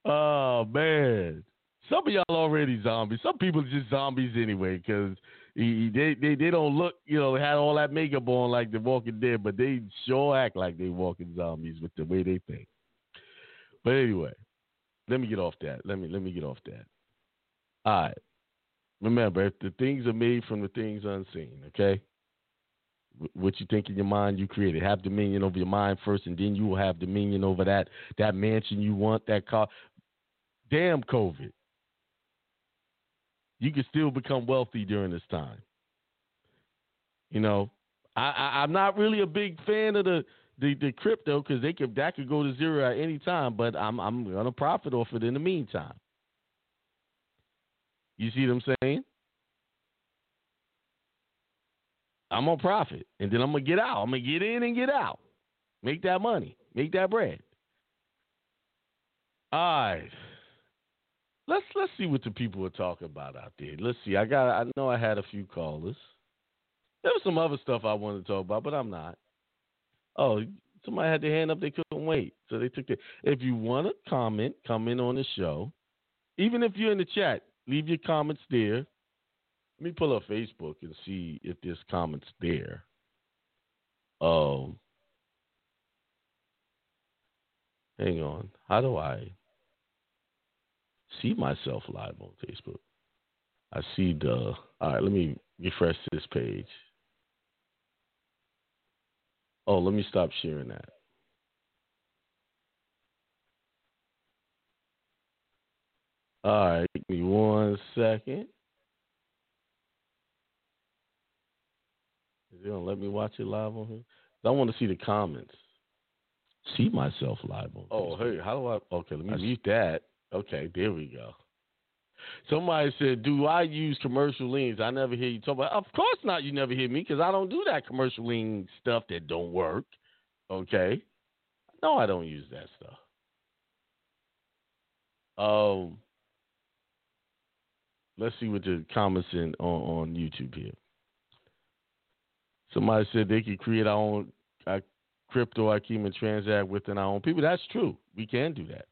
oh man, some of y'all already zombies. Some people just zombies anyway because they, they they don't look, you know, had all that makeup on like the Walking Dead, but they sure act like they walking zombies with the way they think. But anyway, let me get off that. Let me let me get off that. All right. Remember, if the things are made from the things unseen, okay? What you think in your mind, you create it. Have dominion over your mind first, and then you will have dominion over that that mansion you want, that car. Damn COVID. You can still become wealthy during this time. You know, I am not really a big fan of the the, the crypto because they could that could go to zero at any time, but I'm I'm gonna profit off it in the meantime. You see what I'm saying? I'm gonna profit, and then I'm gonna get out. I'm gonna get in and get out, make that money, make that bread. All right, let's let's see what the people are talking about out there. Let's see. I got. I know I had a few callers. There was some other stuff I wanted to talk about, but I'm not. Oh, somebody had their hand up. They couldn't wait, so they took it. If you want to comment, come in on the show. Even if you're in the chat, leave your comments there. Let me pull up Facebook and see if this comments there. Um, hang on. How do I see myself live on Facebook? I see the. All right, let me refresh this page. Oh, let me stop sharing that. All right, give me one second. They gonna let me watch it live on here? I want to see the comments. See myself live on. Oh, Facebook. hey, how do I? Okay, let me I mute that. Okay, there we go. Somebody said, "Do I use commercial liens?" I never hear you talk about. Of course not. You never hear me because I don't do that commercial lien stuff that don't work. Okay, no, I don't use that stuff. Um, let's see what the comments in on, on YouTube here. Somebody said they could create our own uh, crypto Akiem and transact within our own people. That's true. We can do that.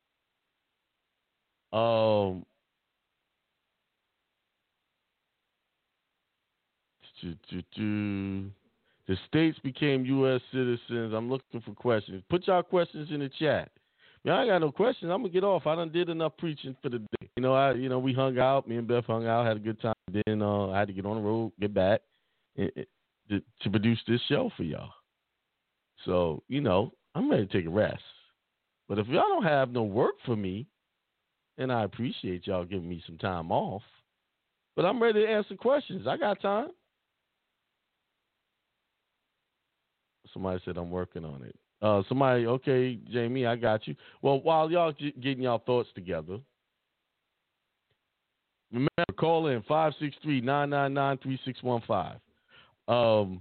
Um, the states became U.S. citizens. I'm looking for questions. Put y'all questions in the chat. Yeah, I got no questions. I'm gonna get off. I done did enough preaching for the day. You know, I you know we hung out. Me and Beth hung out, had a good time. Then uh, I had to get on the road, get back, and, and, to, produce this show for y'all. So you know, I'm ready to take a rest. But if y'all don't have no work for me, and I appreciate y'all giving me some time off, but I'm ready to answer questions. I got time. Somebody said I'm working on it. Uh, somebody, okay, Jamie, I got you. Well, while y'all getting y'all thoughts together, remember call in 563-999-3615. Um,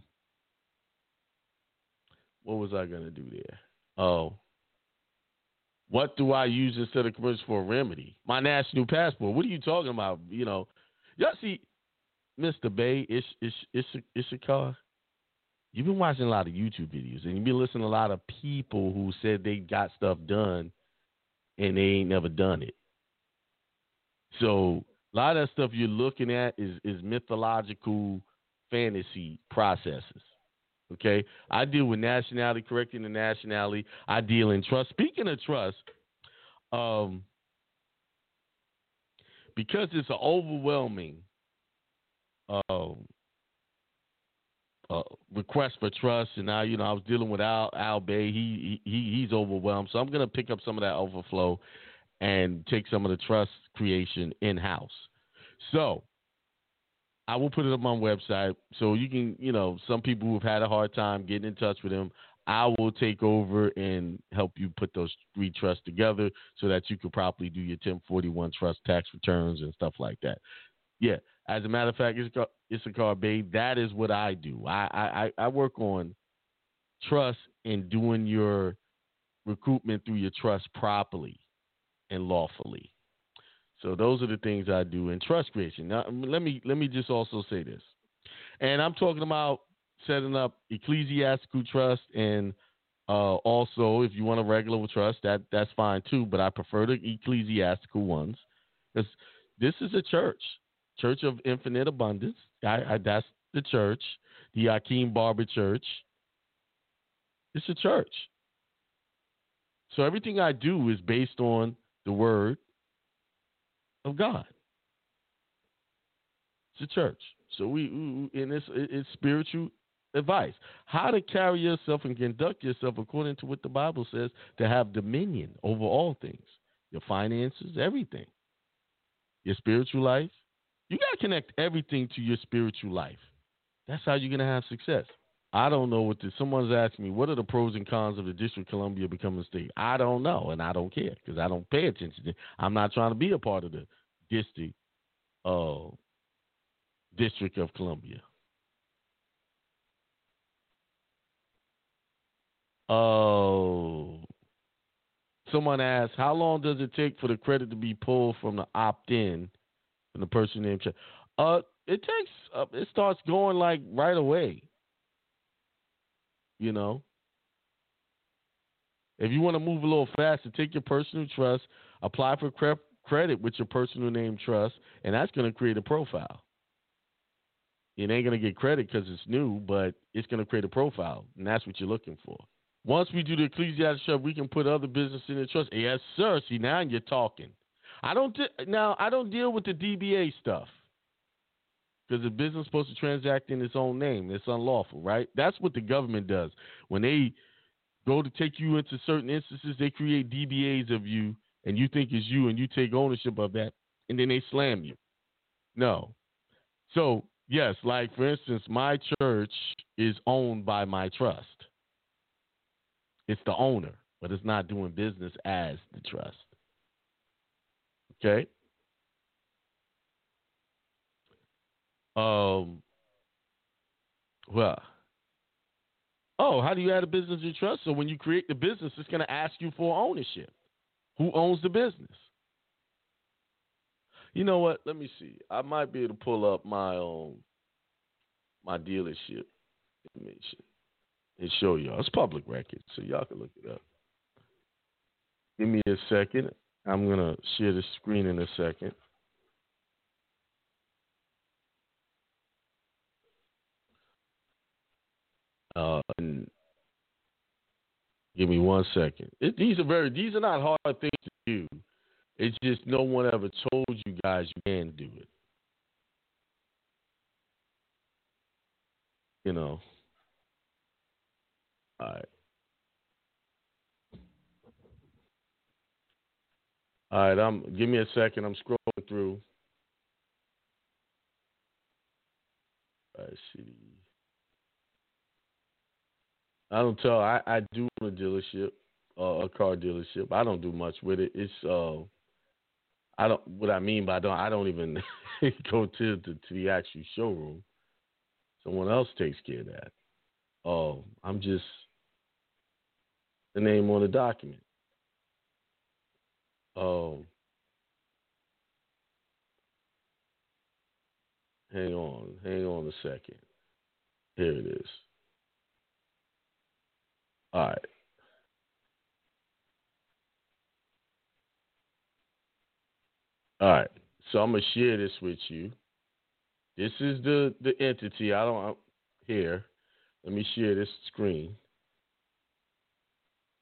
what was I gonna do there? Oh, what do I use instead of commercials for a remedy? My national passport. What are you talking about? You know, y'all see, Mr. Bey, it's it's it's it's a car. You've been watching a lot of YouTube videos and you've been listening to a lot of people who said they got stuff done and they ain't never done it. So a lot of that stuff you're looking at is is mythological fantasy processes. Okay, I deal with nationality, correcting the nationality. I deal in trust. Speaking of trust, um, because it's an overwhelming um, uh, request for trust, and now you know I was dealing with Al Al Bey. He he he's overwhelmed, so I'm gonna pick up some of that overflow and take some of the trust creation in house. So I will put it up on my website so you can, you know, some people who have had a hard time getting in touch with him, I will take over and help you put those three trusts together so that you can properly do your 1041 trust tax returns and stuff like that. Yeah, as a matter of fact, Issachar Bey, that is what I do. I, I, I work on trust and doing your recruitment through your trust properly and lawfully. So those are the things I do in trust creation. Now let me let me just also say this, and I'm talking about setting up ecclesiastical trust and uh, also if you want a regular trust that that's fine too. But I prefer the ecclesiastical ones because this is a church, Church of Infinite Abundance. I, I, that's the church, the Akiem Barber Church. It's a church. So everything I do is based on the word of God. It's a church. So we, in this it's spiritual advice. How to carry yourself and conduct yourself according to what the Bible says to have dominion over all things. Your finances, everything. Your spiritual life. You got to connect everything to your spiritual life. That's how you're going to have success. I don't know what this. Someone's asking me, what are the pros and cons of the District of Columbia becoming a state? I don't know, and I don't care because I don't pay attention. To, I'm not trying to be a part of the district, uh, District of Columbia. Oh, someone asked, how long does it take for the credit to be pulled from the opt-in from the person named? Uh, it takes. Uh, it starts going like right away. You know, if you want to move a little faster, take your personal trust, apply for cre- credit with your personal name trust, and that's going to create a profile. It ain't going to get credit because it's new, but it's going to create a profile, and that's what you're looking for. Once we do the ecclesiastic stuff, we can put other business in the trust. Yes, sir. See, now you're talking. I don't de- now. I don't deal with the DBA stuff because the business is supposed to transact in its own name. It's unlawful, right? That's what the government does. When they go to take you into certain instances, they create DBAs of you, and you think it's you, and you take ownership of that, and then they slam you. No. So, yes, like for instance, my church is owned by my trust. It's the owner, but it's not doing business as the trust. Okay? Um, well, oh, how do you add a business to trust? So when you create the business, it's going to ask you for ownership. Who owns the business? You know what? Let me see. I might be able to pull up my um my dealership information and show y'all. It's public record, so y'all can look it up. Give me a second. I'm gonna share the screen in a second. Uh, and Give me one second. It, these are very these are not hard things to do. It's just no one ever told you guys you can do it. You know. All right. All right, I'm give me a second. I'm scrolling through. Right, city. I don't tell. I I do a dealership, uh, a car dealership. I don't do much with it. It's uh, I don't. What I mean by don't, I don't even go to the to the actual showroom. Someone else takes care of that. Oh, I'm just the name on the document. Oh, hang on, hang on a second. Here it is. All right. All right. So I'm gonna share this with you. This is the the entity. I don't here. Let me share this screen.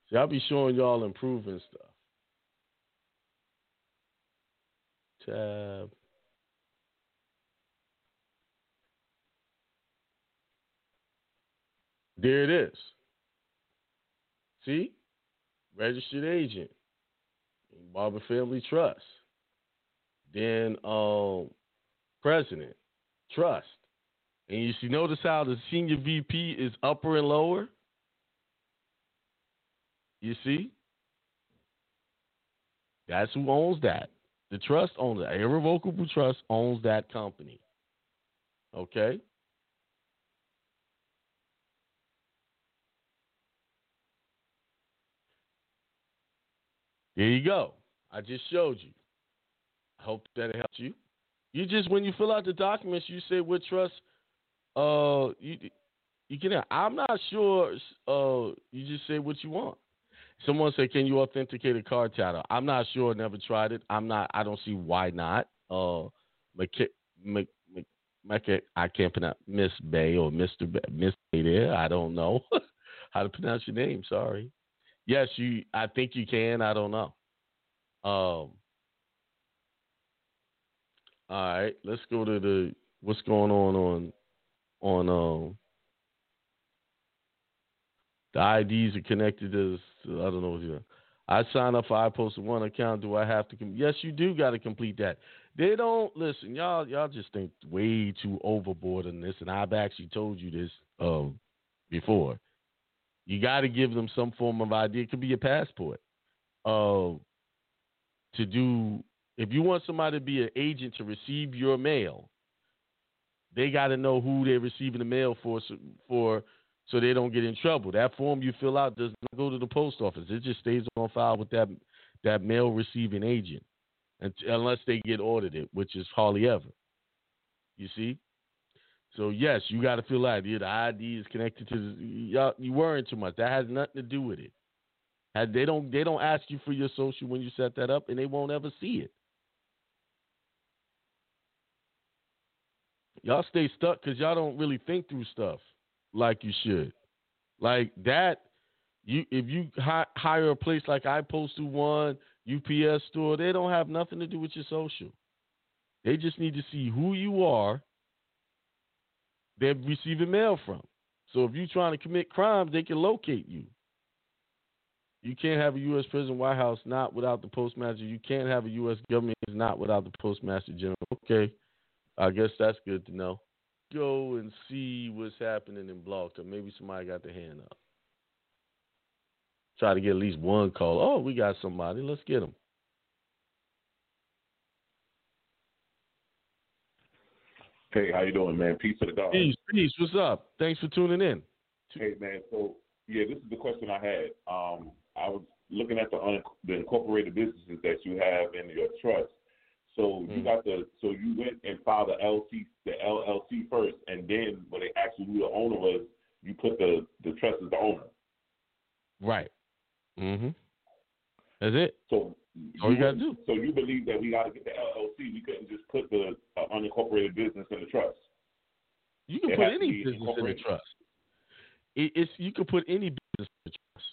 See, I'll be showing y'all improving stuff. Tab. There it is. See? Registered agent. Barber Family Trust. Then um president. Trust. And you see notice how the senior VP is upper and lower? You see? That's who owns that. The trust owns it. Irrevocable Trust owns that company. Okay? There you go. I just showed you. I hope that it helped you. You just when you fill out the documents, you say what trust. Uh, you you can. I'm not sure. Uh, you just say what you want. Someone said, "Can you authenticate a card title?" I'm not sure. Never tried it. I'm not. I don't see why not. Uh, McK, Mc, I can't pronounce Miss Bay or Mister Miss Bay. There, I don't know how to pronounce your name. Sorry. Yes, you. I think you can. I don't know. Um. All right, let's go to the what's going on on on um the IDs are connected to I don't know. If I sign up for iPost one account. Do I have to? Com- yes, you do got to complete that. They don't listen, y'all. Y'all just think way too overboard on this, and I've actually told you this um, before. You got to give them some form of ID. It could be a passport. Uh, to do if you want somebody to be an agent to receive your mail, they got to know who they're receiving the mail for, so, for so they don't get in trouble. That form you fill out does not go to the post office. It just stays on file with that that mail receiving agent, unless they get audited, which is hardly ever. You see. So yes, you got to fill out. The ID is connected to the, you, worrying too much. That has nothing to do with it. They don't they don't ask you for your social when you set that up, and they won't ever see it. Y'all stay stuck because y'all don't really think through stuff like you should. Like that, you if you hi- hire a place like iPostal1, UPS store, they don't have nothing to do with your social. They just need to see who you are. They're receiving mail from. So if you're trying to commit crimes, they can locate you. You can't have a U.S. prison White House not without the postmaster. You can't have a U.S. government not without the postmaster general. Okay, I guess that's good to know. Go and see what's happening in Block. Maybe somebody got their hand up. Try to get at least one call. Oh, we got somebody. Let's get them. Hey, how you doing, man? Peace to the God. Peace, peace. What's up? Thanks for tuning in. Hey, man. So, yeah, this is the question I had. Um, I was looking at the un- the incorporated businesses that you have in your trust. So you Mm. got the so you went and filed the LLC the LLC first, and then when they asked you who the owner was, you put the the trust as the owner. Right. Mm-hmm. That's it. So All you gotta do. So you believe that we got to get the LLC? We couldn't just put the uh, unincorporated business in the trust. You can It put any business in the trust. It, it's you can put any business in the trust.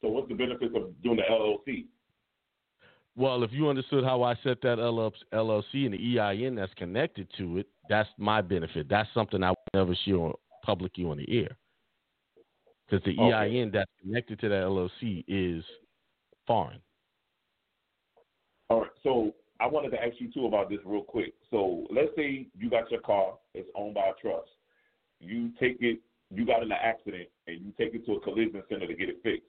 So what's the benefits of doing the LLC? Well, if you understood how I set that LLC and the EIN that's connected to it, that's my benefit. That's something I would never share publicly on the air. Because the Okay. EIN that's connected to that LLC is foreign. All right. So I wanted to ask you too about this real quick. So let's say you got your car, it's owned by a trust. You take it, you got in an accident, and you take it to a collision center to get it fixed.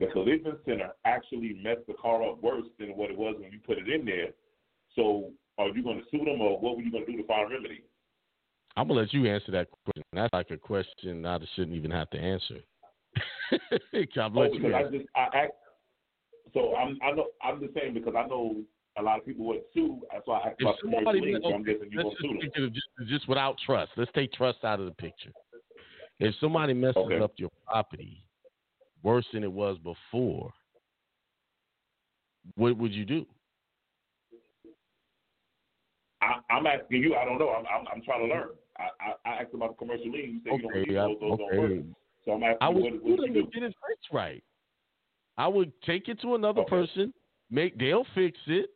The collision center actually messed the car up worse than what it was when you put it in there. So are you going to sue them, or what were you going to do to find remedy? I'm gonna let you answer that question. That's like a question I shouldn't even have to answer. Oh, I just I act. So I'm I know I'm just saying because I know a lot of people would sue. That's why I asked about commercial liens. So I'm guessing you let's going to just sue them. think of it just, just without trust. Let's take trust out of the picture. If somebody messes Okay. up your property worse than it was before, what would you do? I, I'm asking you. I don't know. I'm I'm, I'm trying to learn. I, I, I asked about the commercial lien. You said you don't Okay, believe I- those, those don't work. So I'm asking I you, would what, what do you do? get it fixed right. I would take it to another Okay. person, make they'll fix it,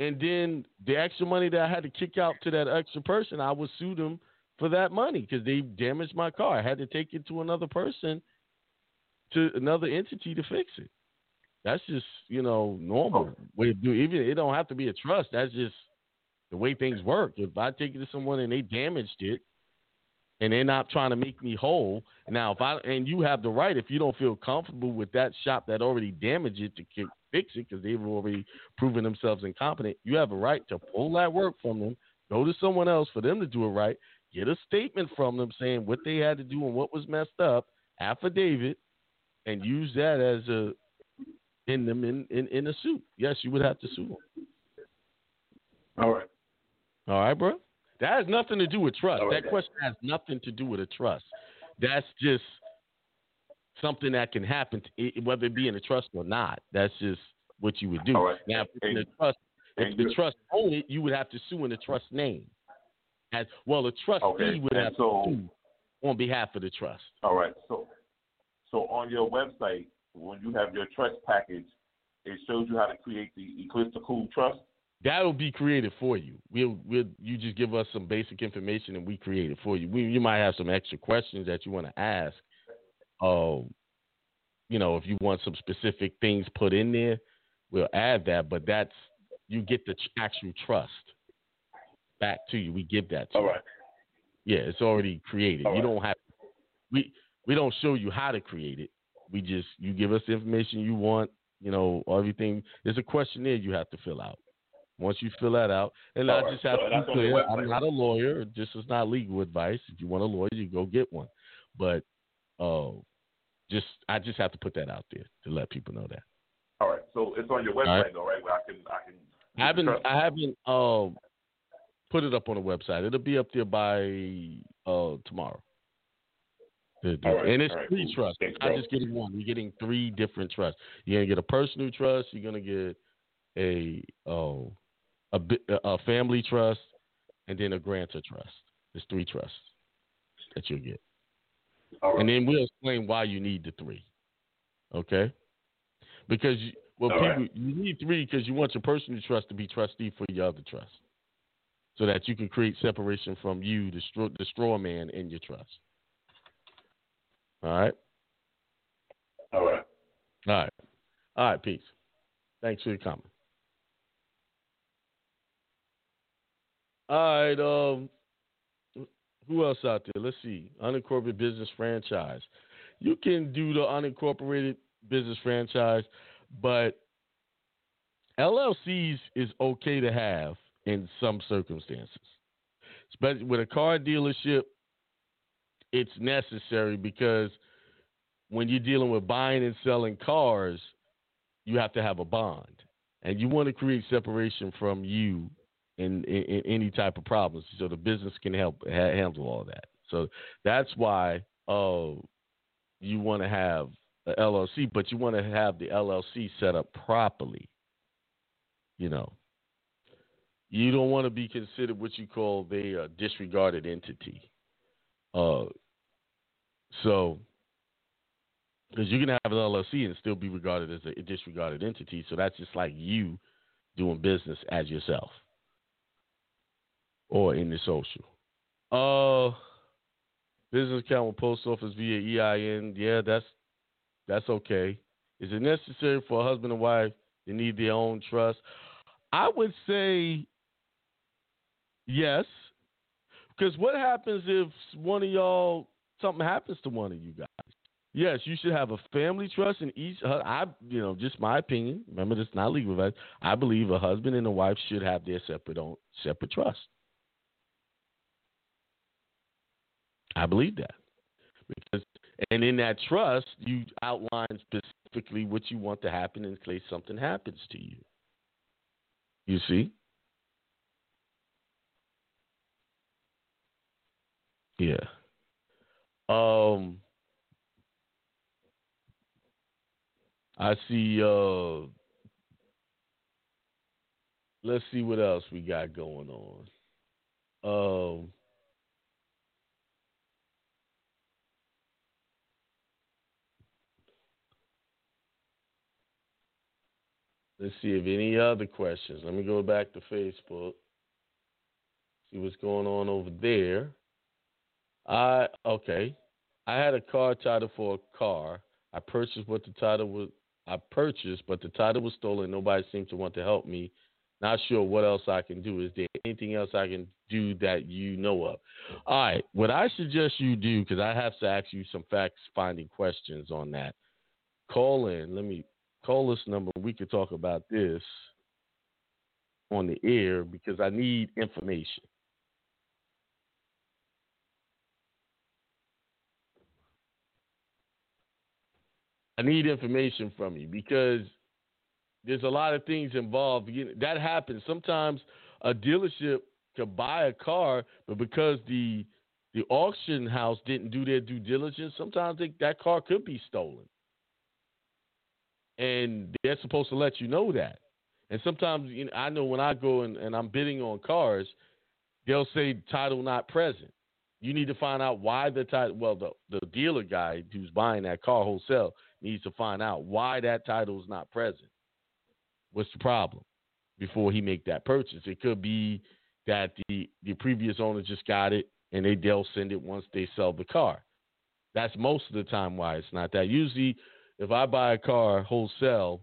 and then the extra money that I had to kick out to that extra person, I would sue them for that money because they damaged my car. I had to take it to another person, to another entity to fix it. That's just you know normal oh. way to do. Even it don't have to be a trust. That's just the way things work. If I take it to someone and they damaged it, and they're not trying to make me whole. Now, if I and you have the right, if you don't feel comfortable with that shop that already damaged it to fix it because they've already proven themselves incompetent, you have a right to pull that work from them, go to someone else for them to do it right, get a statement from them saying what they had to do and what was messed up, affidavit, and use that as a in them in, in, in a suit. Yes, you would have to sue them. All right. All right, bro. That has nothing to do with trust. Right, that question has nothing to do with a trust. That's just something that can happen, to, whether it be in a trust or not. That's just what you would do. Right. Now, if a trust, if the trust own it, you would have to sue in the trust name. As well, the trustee Okay, would and have so- to sue on behalf of the trust. All right. So, so on your website, when you have your trust package, it shows you how to create the Eclipse Cool Trust. That'll be created for you. We'll, we'll, you just give us some basic information and we create it for you. We, you might have some extra questions that you want to ask. Um, you know, if you want some specific things put in there, we'll add that. But that's you get the actual trust back to you. We give that to All you. right. Yeah, it's already created. All you right. don't have we we don't show you how to create it. We just you give us the information you want. You know everything. There's a questionnaire you have to fill out. Once you fill that out, and All I right. just have So to be clear. I'm not a lawyer. This is not legal advice. If you want a lawyer, you go get one. But uh, just I just have to put that out there to let people know that. All right. So it's on your website, right. though, right? Where I can I can. I haven't. I haven't um put it up on the website. It'll be up there by uh tomorrow. The- the- All right, and it's all right, three trusts. Thanks, bro. just getting one. You're getting three different trusts. You're gonna get a personal trust. You're gonna get a oh a a family trust, and then a grantor trust. There's three trusts that you'll get, right. and then we'll explain why you need the three. Okay? Because you, well, people right. you need three because you want your personal trust to be trustee for your other trust, so that you can create separation from you, the straw, the straw man in your trust. All right. All right. All right. All right, peace. Thanks for your comment. All right, um who else out there? Let's see. Unincorporated business franchise. You can do the unincorporated business franchise, but LLCs is okay to have in some circumstances. Especially with a car dealership, it's necessary because when you're dealing with buying and selling cars, you have to have a bond, and you want to create separation from you in, in, in any type of problems, so the business can help ha- handle all that. So that's why uh, you want to have an LLC, but you want to have the LLC set up properly. You know, you don't want to be considered what you call the uh, disregarded entity. Uh, so Because you can have an LLC and still be regarded as a disregarded entity. So that's just like you doing business as yourself or in the social. Uh, business account with post office via EIN. Yeah, that's that's okay. Is it necessary for a husband and wife to need their own trust? I would say yes. Because what happens if one of y'all something happens to one of you guys? Yes, you should have a family trust in each. I, you know, just my opinion. Remember, this is not legal advice. I believe a husband and a wife should have their separate own separate trust. I believe that because, and in that trust, you outline specifically what you want to happen in case something happens to you. You see? Yeah. Um I see uh let's see what else we got going on. Um Let's see if any other questions. Let me go back to Facebook. See what's going on over there. I okay. I had a car title for a car. I purchased what the title was. I purchased, but the title was stolen. Nobody seemed to want to help me. Not sure what else I can do. Is there anything else I can do that you know of? All right. What I suggest you do, because I have to ask you some facts finding questions on that. Call in. Let me call this number. We could talk about this on the air because I need information. I need information from you because there's a lot of things involved. That happens. Sometimes a dealership could buy a car, but because the the auction house didn't do their due diligence, sometimes they, that car could be stolen and they're supposed to let you know that. And sometimes you know, I know when I go and, and I'm bidding on cars, they'll say title not present. You need to find out why the title. Well, the the dealer guy who's buying that car wholesale needs to find out why that title is not present. What's the problem before he make that purchase? It could be that the the previous owner just got it and they they'll send it once they sell the car. That's most of the time why it's not that. Usually if I buy a car wholesale,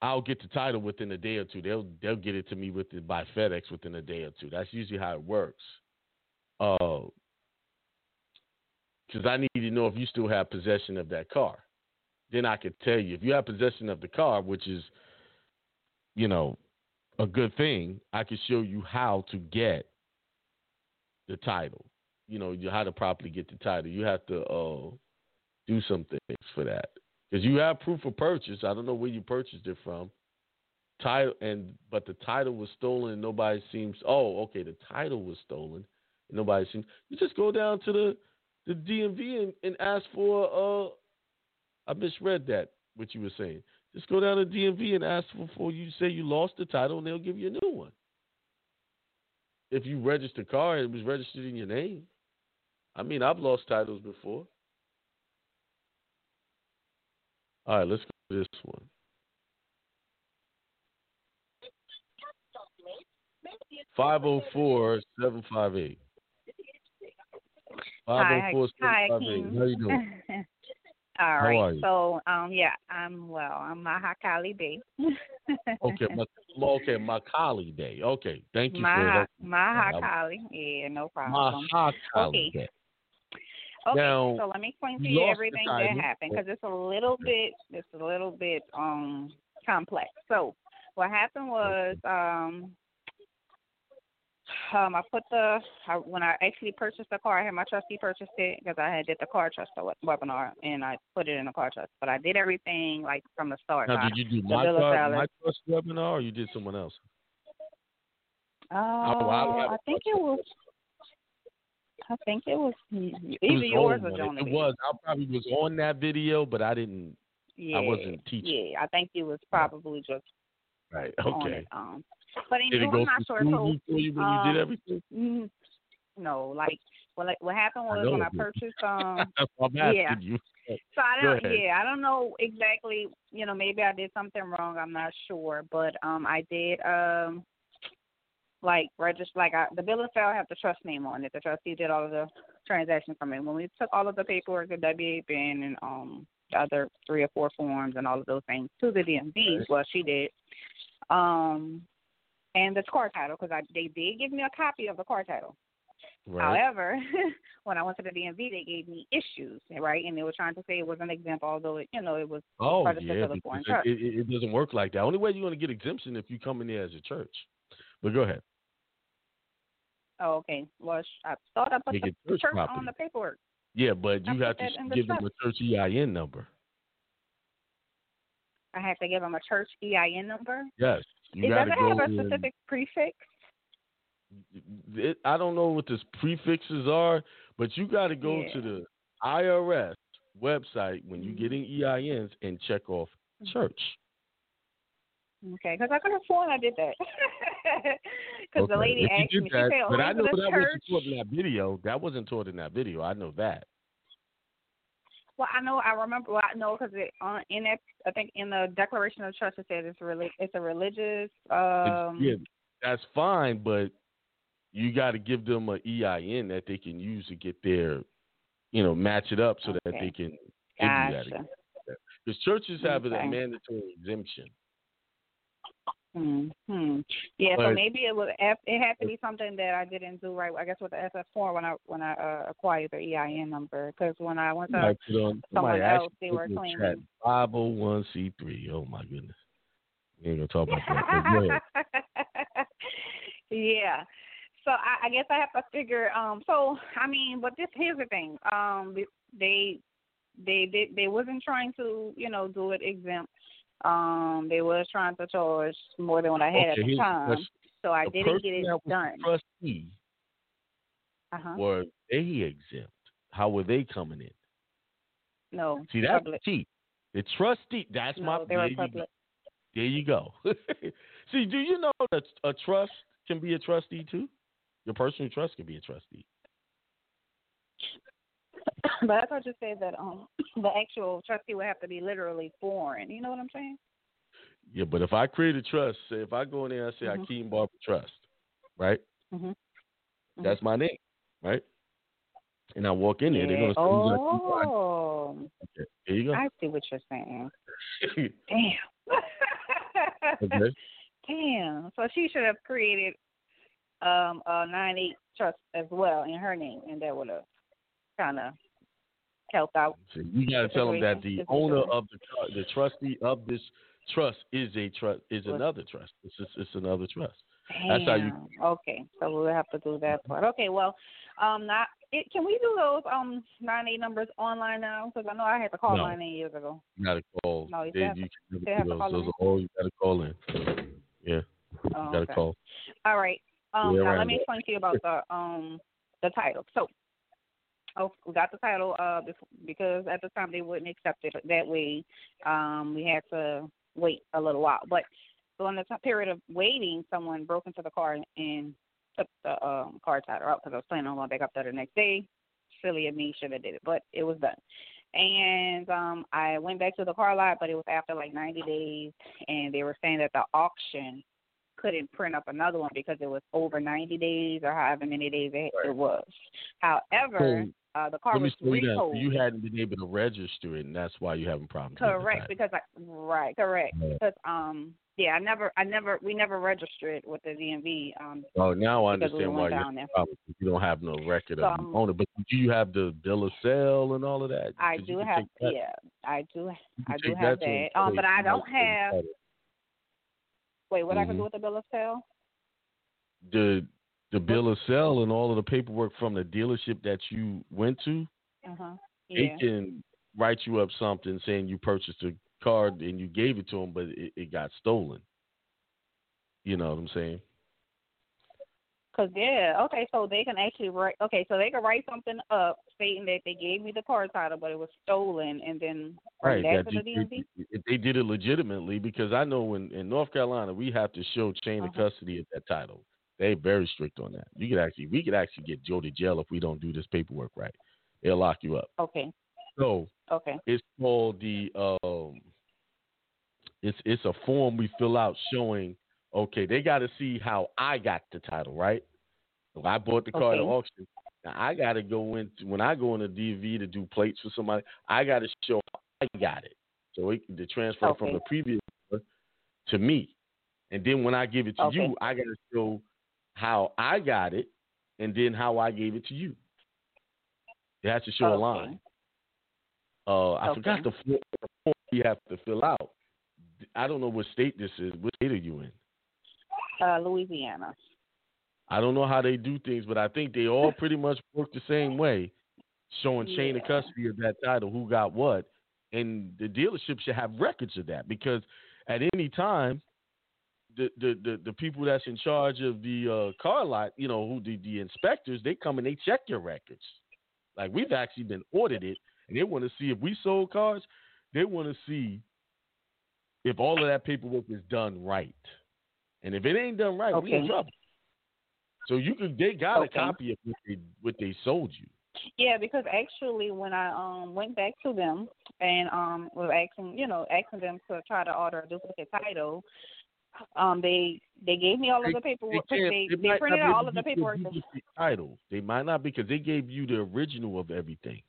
I'll get the title within a day or two. They'll they'll get it to me with it by FedEx within a day or two. That's usually how it works. Uh, because I need to know if you still have possession of that car. Then I could tell you if you have possession of the car, which is, you know, a good thing. I can show you how to get the title. You know, how to properly get the title. You have to uh, do some things for that because you have proof of purchase. I don't know where you purchased it from. Title and but the title was stolen and nobody seems. Oh, okay, the title was stolen. And nobody seems. You just go down to the the DMV and, and ask for. Uh, I misread that what you were saying. Just go down to DMV and ask for, for you say you lost the title and they'll give you a new one. If you register car, it was registered in your name. I mean, I've lost titles before. All right, let's go to this one. Five zero four seven five eight. Five zero four seven five eight. How you doing? All right. So, um, yeah, I'm well. I'm Mahakali Bey. okay, my, okay, Makali Day. Okay, thank you Maha, for Mahakali. Yeah, no problem. Mahakali okay. Day. Okay, Now, so let me explain to you you lost the everything that happened because it's a little bit, it's a little bit um complex. So what happened was um um I put the I, when I actually purchased the car, I had my trustee purchase it because I had did the car trust we- webinar and I put it in the car trust. But I did everything like from the start. Now, did you do my car, my trust webinar, or you did someone else? Oh, I have I think it was. I think it was It either was yours or. It was. I probably was on that video, but I didn't. Yeah, I wasn't teaching. Yeah, I think it was probably just Right. Okay. it. Um, but anyway, it I'm not sure. So, you when you um, did everything? mm, no, like, well, like what happened was know when I purchased um, yeah. you. So I don't. Yeah, I don't know exactly. You know, maybe I did something wrong. I'm not sure, but um, I did um, like register. Like I, the bill of sale have the trust name on it. The trustee did all of the transactions from it. When we took all of the paperwork, the W-8BEN and um the other three or four forms and all of those things to the DMV. Well, she did. Um, and the car title because I they did give me a copy of the car title. Right. However, when I went to the DMV, they gave me issues, right? And they were trying to say it was an exempt, although it, you know it was Oh yeah, the foreign church. it, it, it doesn't work like that. Only way you're going to get exemption if you come in there as a church. But go ahead. Oh, okay. Well, I thought I put the church church on the paperwork. Yeah, but you have to in the give them a church EIN number. I have to give them a church EIN number. Yes, you it got to doesn't have a in- specific prefix. it, I don't know what the prefixes are, but you got to go Yeah. to the IRS website when you get in EINs and check off Mm-hmm. church. Okay, because I could have sworn I did that. Because the lady If asked me, that, she said, but "Oh, I know that church?" wasn't taught in that video. That wasn't taught in that video. I know that. Well, I know. I remember. Well, I know because it on in that. I think in the Declaration of Trust it says it's really it's a religious. Um, yeah, that's fine, but you got to give them a EIN that they can use to get their, you know, match it up so that they can. Gotcha. Because churches have a mandatory exemption. Hmm. hmm. Yeah. so maybe it was. It had to be something that I didn't do right. I guess with the SS four when I when I uh, acquired the EIN number because when I went to someone else, they were in claiming. 501c3. Oh my goodness. We ain't gonna talk about that. but yeah. So I, I guess I have to figure. Um. So I mean, but this here's the thing. Um. They they they they wasn't trying to you know do it exempt. Um. They was trying to charge more than what I had Okay, at the time. So I didn't get it done. Trustee, Uh-huh. were they exempt? How were they coming in? No. See, that's public. the key. The trustee, that's No, my they were there you public. There you go. See, do you know that a trust can be a trustee too? Your personal trust can be a trustee. but I thought you said that um the actual trustee would have to be literally foreign. You know what I'm saying? Yeah, but if I create a trust, say if I go in there and say Mhm. Akiem Barber Trust, right? Mhm. That's my name, right? And I walk in there, they're gonna say, "Who's Akiem Barber?" Oh, Okay, There you go. I see what you're saying. Damn. okay. Damn. So she should have created um a nine eight trust as well in her name, and that would have kind of help out. So you got to tell them that the owner of the the trustee of this trust is a trust is another trust. It's just, it's another trust. That's how you- Damn. Okay, so we'll have to do that part. Okay, well, um, not it, can we do those um nine eight numbers online now? Because I know I had to call No. nine eight years ago. You got to call. No, you They- have to- you never have do to call Those are all you got to call in. Yeah, you Oh, got to okay. call. All right. Um, Yeah, now around let me explain to you about the um the title. So, oh, we got the title uh because at the time they wouldn't accept it that way. Um, we had to wait a little while, but during the period of waiting, someone broke into the car and took the um car title out because I was planning on going back up there the next day. Silly of me, should have did it, but it was done. And um I went back to the car lot, but it was after like 90 days, and they were saying that the auction couldn't print up another one because it was over 90 days or however many days it, it was. However, uh, the car Let was slow you hadn't been able to register it, and that's why you're having problems. Correct, because I right, correct. Yeah. Because um, yeah, I never, I never, we never registered with the DMV. Um, Oh, now I because we understand why you down there. have problems. You don't have no record of So, um, owner, but do you have the bill of sale and all of that? I do have, yeah, I do, I do have them that. Um, but I don't help you with the have. Wait, what I can Mhm. do with the bill of sale? the the bill of sale and all of the paperwork from the dealership that you went to, Uh huh. they can write you up something saying you purchased a car and you gave it to them, but it, it got stolen. You know what I'm saying? Cause yeah, okay, so they can actually write. Okay, so they can write something up stating that they gave me the car title, but it was stolen, and then Right. that the they did it legitimately, because I know in, in North Carolina we have to show chain of Uh-huh. custody of that title. They very strict on that. You could actually we could actually get Joe to jail if we don't do this paperwork right. They'll lock you up. Okay. show. Okay. It's called the um. It's it's a form we fill out showing. Okay, they got to see how I got the title, right? So I bought the car at auction. Now I got to go into when I go in the DV to do plates for somebody. I got to show I got it, so it the transfer from the previous to me, and then when I give it to Okay. you, I got to show how I got it, and then how I gave it to you. It has to show a Okay. line. Uh, I Okay. forgot the form, you have to fill out. I don't know what state this is. What state are you in? Uh, Louisiana. I don't know how they do things, but I think they all pretty much work the same way, showing chain of custody of that title, who got what, and the dealership should have records of that because at any time, the the the, the people that's in charge of the uh, car lot, you know, who the, the inspectors, they come and they check your records. Like we've actually been audited, and they want to see if we sold cars. They want to see if all of that paperwork is done right, and if it ain't done right, we in trouble. So you could they got Okay. a copy of what they what they sold you. Yeah, because actually, when I um went back to them and um was asking, you know, asking them to try to order a duplicate title, um they they gave me all of the paperwork. can't- They they they, printed out all of the paperwork. title. They might not be because they gave you the original of everything.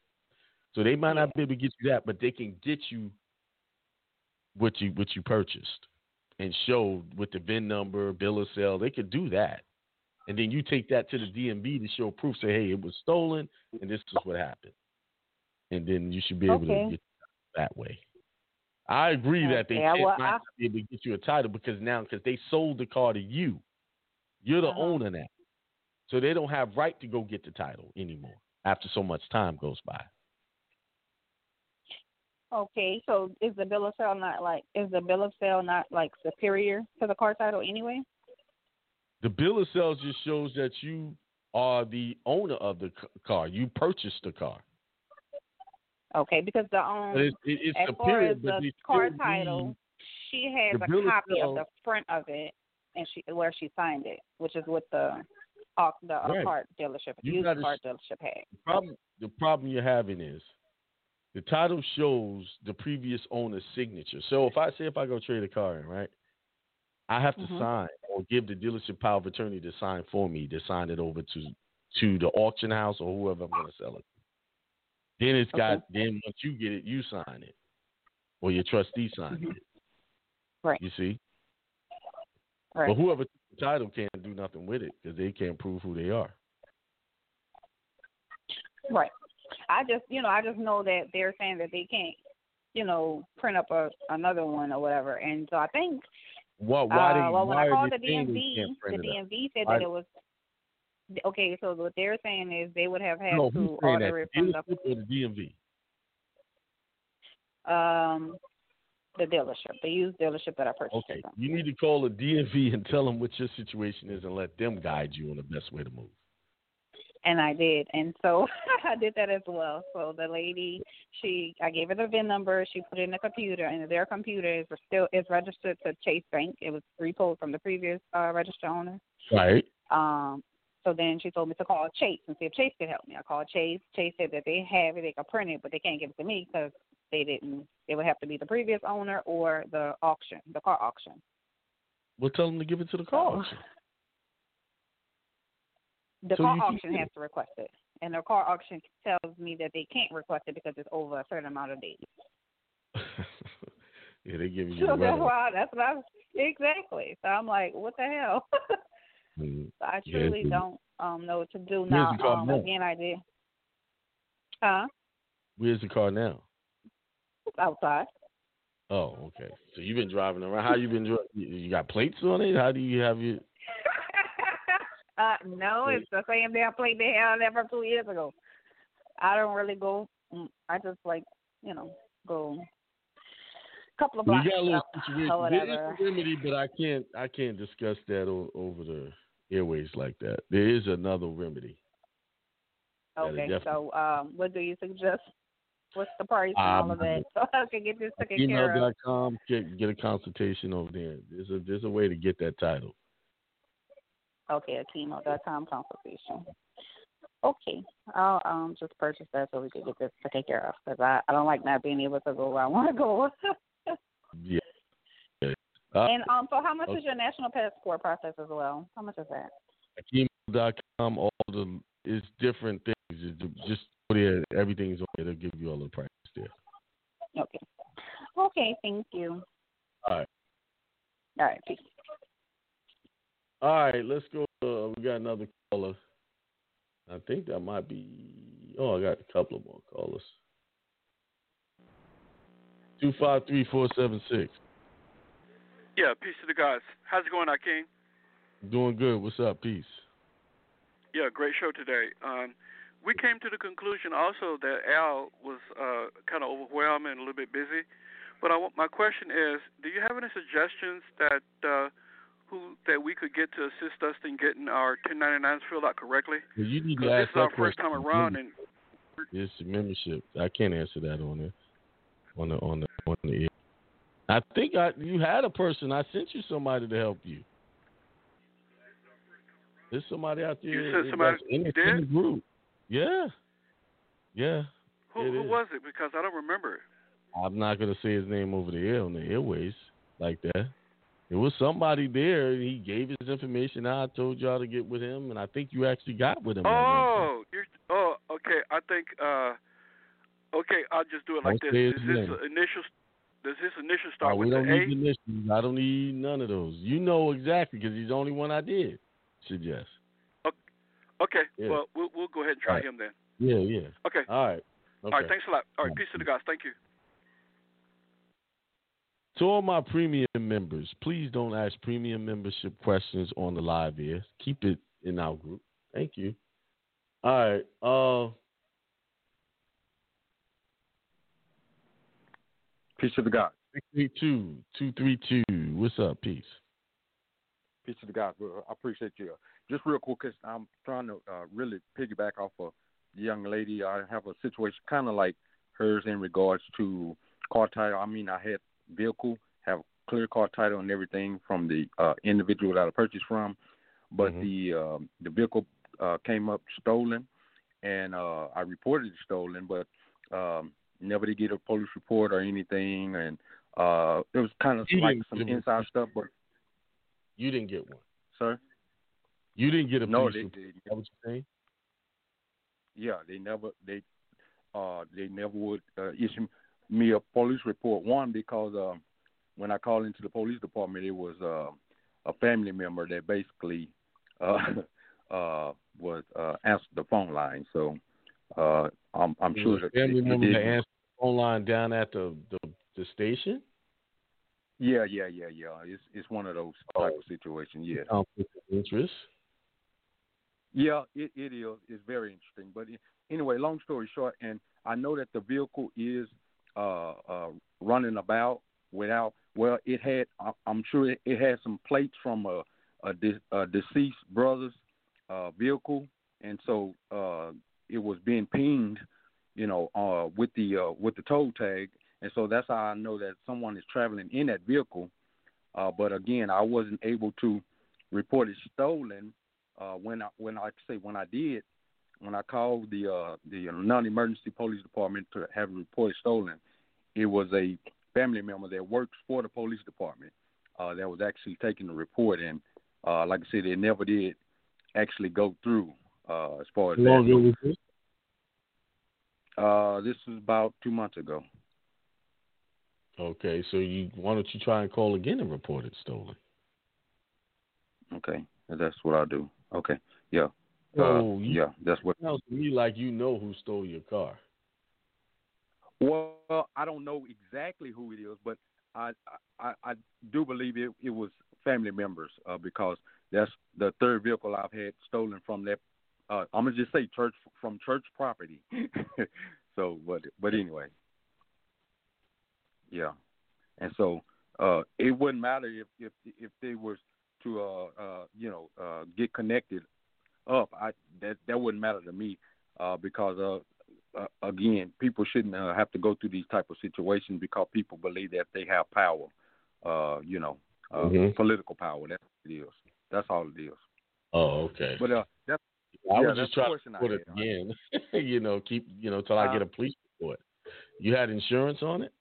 So they might not be able to get you that, but they can get you what you what you purchased and show with the VIN number, bill of sale. They could do that. And then you take that to the DMV to show proof, say, hey, it was stolen and this is what happened. And then you should be able Okay. to get that way. I agree that they can't well, not be able to get you a title because now because they sold the car to you. You're the Uh-huh. owner now. So they don't have right to go get the title anymore after so much time goes by. Okay, so is the bill of sale not like is the bill of sale not like superior to the car title anyway? The bill of sale just shows that you are the owner of the car. You purchased the car. Okay, because the um it's, it, it's as far superior, as the car title, she has a copy of the front of it, and she where she signed it, which is what the uh, the uh, Right. car dealership, You used car dealership had. the problem the problem you're having is the title shows the previous owner's signature. So if I say if I go trade a car in, right, I have to Mhm. sign or give the dealership power of attorney to sign for me to sign it over to to the auction house or whoever I'm going to sell it. Then it's got Okay. then once you get it, you sign it or your trustee signs Mhm. it. Right. You see, Right. but whoever took the title can't do nothing with it because they can't prove who they are. Right. I just, you know, I just know that they're saying that they can't, you know, print up a another one or whatever. And so I think, Why? Why uh, well, when why I called the DMV, the print it up? DMV said Why- that it was okay. So what they're saying is they would have had No, to order it The from dealership or the DMV? um the dealership, the used dealership that I purchased. Okay, you need to call the DMV and tell them what your situation is and let them guide you on the best way to move. And I did, and so I did that as well. So the lady, she, I gave her the VIN number. She put it in the computer, and their computer is still is registered to Chase Bank. It was repoed from the previous uh, register owner. Right. Um, so then she told me to call Chase and see if Chase could help me. I called Chase. Chase said that they have it, they can print it, but they can't give it to me because they didn't. It would have to be the previous owner or the auction, the car auction. Well, tell them to give it to the car auction. The So car auction has to request it, and the car auction tells me that they can't request it because it's over a certain amount of days. yeah, they give you So the that's why that's what I exactly. So I'm like, what the hell? Mhm. so I truly it's- don't um know what to do now. Um, now? again, I did. Huh? Where's the car now? It's outside. Oh, okay. So you've been driving around. How you been driving? You got plates on it? How do you have your? uh, no, it's the same damn plate they had there from two years ago. I don't really go. mm, I just like you know go couple of blocks you got a little situation. There is a remedy, but I can't. I can't discuss that o- over the airways like that. There is another remedy. Okay, so um, what do you suggest? What's the price and all of Um, that so I can get this taken care of? AkiemEl.com. Get get a consultation over there. There's a there's a way to get that title. Okay, AkiemEl.com consultation. Okay, I'll um just purchase that so we can get this taken care of because I I don't like not being able to go where I want to go. Yeah. Uh, and um, so how much okay. is your national passport process as well? How much is that? AkiemEl.com, all the it's different things. It's Just there, everything's on there. They'll give you all the prices there. Okay. Okay, thank you. All right. All right, peace. All right, let's go. Uh, we got another caller. I think that might be. Oh, I got a couple of more callers. Two five three four seven six. Yeah, peace to the guys. How's it going, Akiem? Doing good. What's up? Peace. Yeah, great show today. Um, we came to the conclusion also that Al was uh, kind of overwhelmed and a little bit busy. But I, want- my question is, do you have any suggestions that uh, who that we could get to assist us in getting our 1099s filled out correctly? Well, you need to ask this is our first time around, and It's membership. I can't answer that on the on the on the on the air. I think I you had a person. I sent you somebody to help you. There's somebody out there. You sent somebody- in, the- in the group. Yeah. Yeah. who, who was it? Because I don't remember. I'm not gonna say his name over the air on the airways like that. It was somebody there. and He gave his information. I told y'all to get with him, and I think you actually got with him. at one time. Oh, you're, oh, okay. I think. uh Okay, I'll just do it like this. Is this name. initial? Does his initial Oh, start we with don't A? need initials. I don't need none of those. You know exactly because he's the only one I did suggest. Okay, Yeah. well, we'll we'll go ahead and try Right. him then. Yeah, yeah. Okay. All right. All Okay. right. Thanks a lot. All right. Peace to the guys. Thank you. To all my premium members, please don't ask premium membership questions on the live air. Keep it in our group. Thank you. All right. Uh, Peace to the God. 632 232. What's up? Peace. Peace to the God. I appreciate you. Just real quick, because I'm trying to uh, really piggyback off of the young lady. I have a situation kind of like hers in regards to car title. I mean, I had vehicle, have clear car title and everything from the uh, individual that I purchased from, but Mhm. the um, the vehicle uh, came up stolen, and uh, I reported it stolen, but um, never did get a police report or anything, and uh, it was kind of You like some inside stuff. But You didn't get one. sir, You didn't get a no, police they, report. they, that what saying? yeah, they never they uh they never would uh, issue me a police report. One because um when I called into the police department, it was uh, a family member that basically uh uh was uh answered the phone line. So uh I'm I'm sure that family member that answered the phone line down at the, the, the station? Yeah, yeah, yeah, yeah. It's it's one of those type of situations. Yeah. Conflict of interest. Yeah, it, it is. It's very interesting. But anyway, long story short, and I know that the vehicle is uh, uh, running about without. Well, it had. I'm sure it, it had some plates from a, a, de- a deceased brother's uh, vehicle, and so uh, it was being pinged, you know, uh, with the uh, with the tow tag, and so that's how I know that someone is traveling in that vehicle. Uh, but again, I wasn't able to report it stolen uh, when I when I say when I did when I called the uh, the non-emergency police department to have it reported stolen, it was a family member that works for the police department uh, that was actually taking the report, and uh, like I said, it never did actually go through uh, as far as How long that. ago was this? Uh, this was about two months ago. Okay, so you why don't you try and call again and report it stolen? Okay, that's what I'll do. Okay, yeah, So uh, yeah, that's what. Sounds to me like you know who stole your car. Well, I don't know exactly who it is, but I I, I do believe it, it was family members uh, because that's the third vehicle I've had stolen from that. Uh, I'm gonna just say church from church property. so, but but anyway, yeah, and so uh, it wouldn't matter if if if they were to uh uh you know uh get connected up. I that that wouldn't matter to me uh because uh uh, again, people shouldn't uh, have to go through these type of situations because people believe that they have power, uh, you know, uh, Mhm. political power. That's what it is. That's all it is. Oh, okay. But uh, that's I yeah, was just trying to put it again. you know, keep you know till I get a police report. You had insurance on it?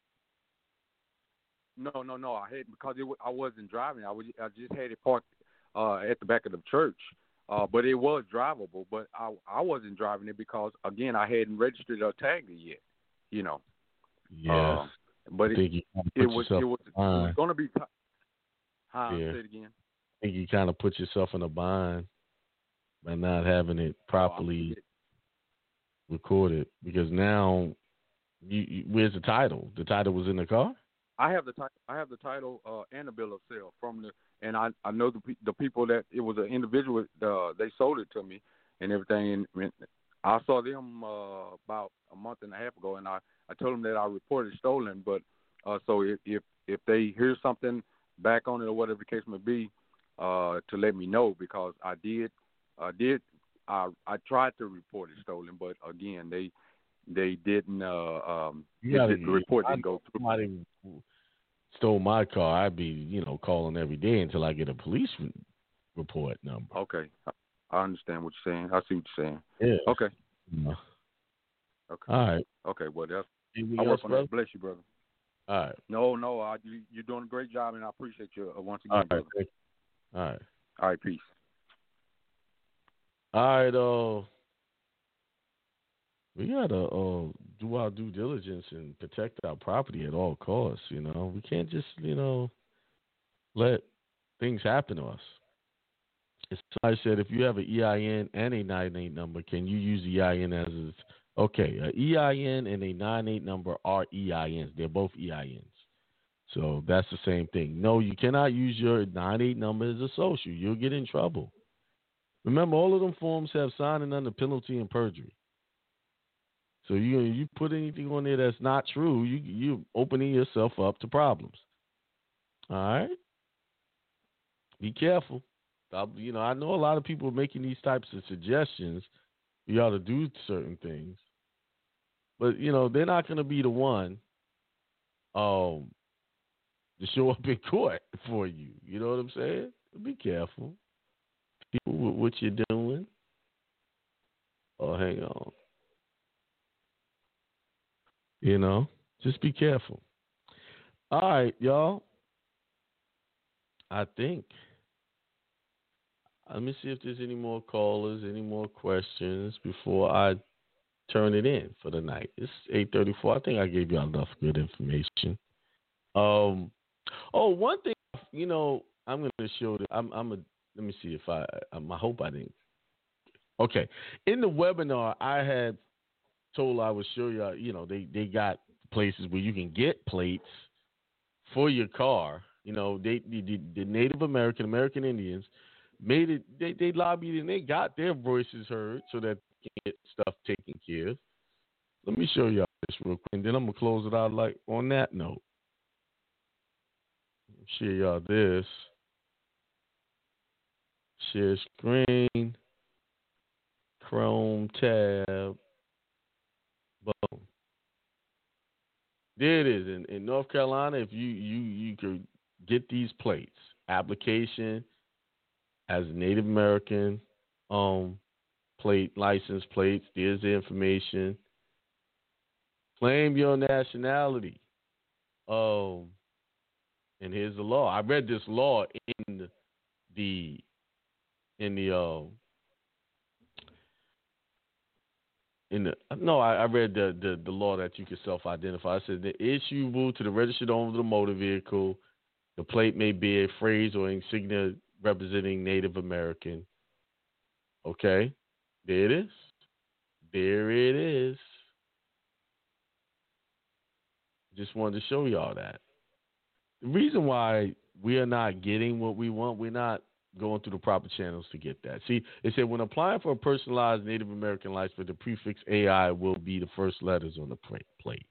No, no, no. I had because it, I wasn't driving. I was I just had it parked uh, at the back of the church, uh, but it was drivable. But I I wasn't driving it because again I hadn't registered or tagged it yet. You know. Yeah. Uh, but I it, think you kind of it was it was, it was going to be. Huh? Yeah. Say it again. I think you kind of put yourself in a bind by not having it properly recorded because now you, you where's the title? The title was in the car. I have the title. I have the title uh, and the bill of sale from the, and I I know the the people that it was an individual. Uh, they sold it to me and everything. And I saw them uh, about a month and a half ago, and I I told them that I reported stolen. But uh, so if if if they hear something back on it or whatever the case may be, uh, to let me know because I did I did I I tried to report it stolen, but again they they didn't uh um You it gotta- didn't- the report I didn't go through. Somebody stole my car. I'd be you know calling every day until I get a police report number. Okay. I- understand what you're saying. I see what you're saying. Yeah. Okay. Yeah. Okay. All right. Okay. Well, that's Anything I else, work on brother? that. Bless you, brother. All right. No, no, I, you, you're doing a great job, and I appreciate you uh, once again, All right. brother. All right. All right. Peace. All right, uh, we gotta uh, do our due diligence and protect our property at all costs. You know, we can't just you know let things happen to us. As I said, if you have an EIN and a nine eight number, can you use the EIN as is? Okay, a EIN and a nine eight number are EINs. They're both EINs. So that's the same thing. No, you cannot use your nine eight number as a social. You'll get in trouble. Remember, all of them forms have signing under penalty and perjury. So you you put anything on there that's not true, you you opening yourself up to problems. All right, be careful. I- you know, I know a lot of people making these types of suggestions. You ought to do certain things, but you know they're not going to be the one um to show up in court for you. You know what I'm saying? Be careful with what you're doing. Oh, hang on. You know, just be careful. All right, y'all. I think. Let me see if there's any more callers, any more questions before I turn it in for the night. It's eight thirty-four. I think I gave y'all enough good information. Um. Oh, one thing. You know, I'm to show. The, I'm. I'm a. Let me see if I. Um, I hope I didn't. Okay. In the webinar, I had told I would show you. You know, they they got places where you can get plates for your car. You know, they the, the, Native American American Indians made it. They they lobbied and they got their voices heard so that they can get stuff taken care of. Let me show y'all this real quick, and then I'm gonna close it out like on that note. Share y'all this. Share screen. Chrome tab. Boom. There it is. In, in North Carolina, if you you you could get these plates, application as Native American um plate, license plates, there's the information. Claim your nationality. Um and here's the law. I read this law in the in the uh, in the no, I, I read the, the the law that you can self identify. It said the issuable to the registered owner of the motor vehicle, the plate may be a phrase or insignia representing Native American. Okay, there it is. There it is. Just wanted to show y'all that. The reason why we are not getting what we want, we're not going through the proper channels to get that. See, it said when applying for a personalized Native American license, the prefix AI will be the first letters on the plate.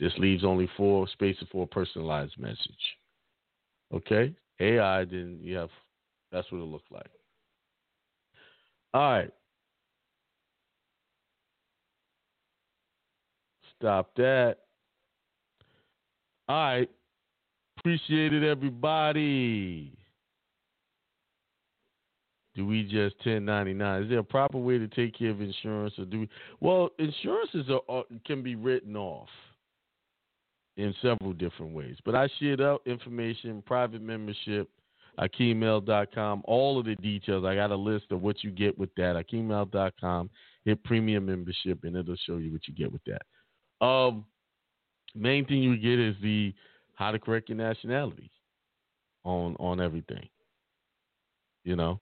This leaves only four spaces for a personalized message. Okay? AI, then you have, that's what it looks like. All right. Stop that. All right. Appreciate it, everybody. Do we just 1099? Is there a proper way to take care of insurance, or do we? Well, insurances are, can be written off in several different ways. But I shared out information, private membership, AkiemEl.com, all of the details. I got a list of what you get with that. AkiemEl.com, hit premium membership, and it'll show you what you get with that. Um, main thing you get is the how to correct your nationality on on everything. You know,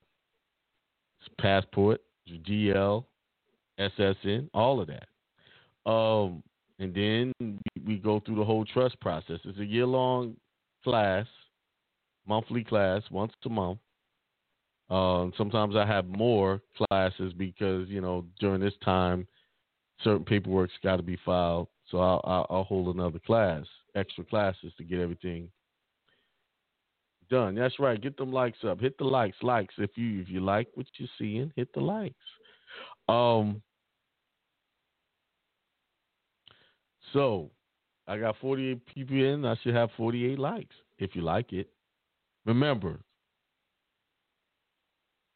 passport, GL, SSN, all of that. Um, and then we go through the whole trust process. It's a year long class, monthly class, once a month. Um, sometimes I have more classes because you know during this time, certain paperwork's got to be filed. So I'll, I'll hold another class, extra classes to get everything done. That's right. Get them likes up. Hit the likes, likes. If you if you like what you're seeing, hit the likes. Um. So, I got 48 people in. I should have 48 likes if you like it. Remember,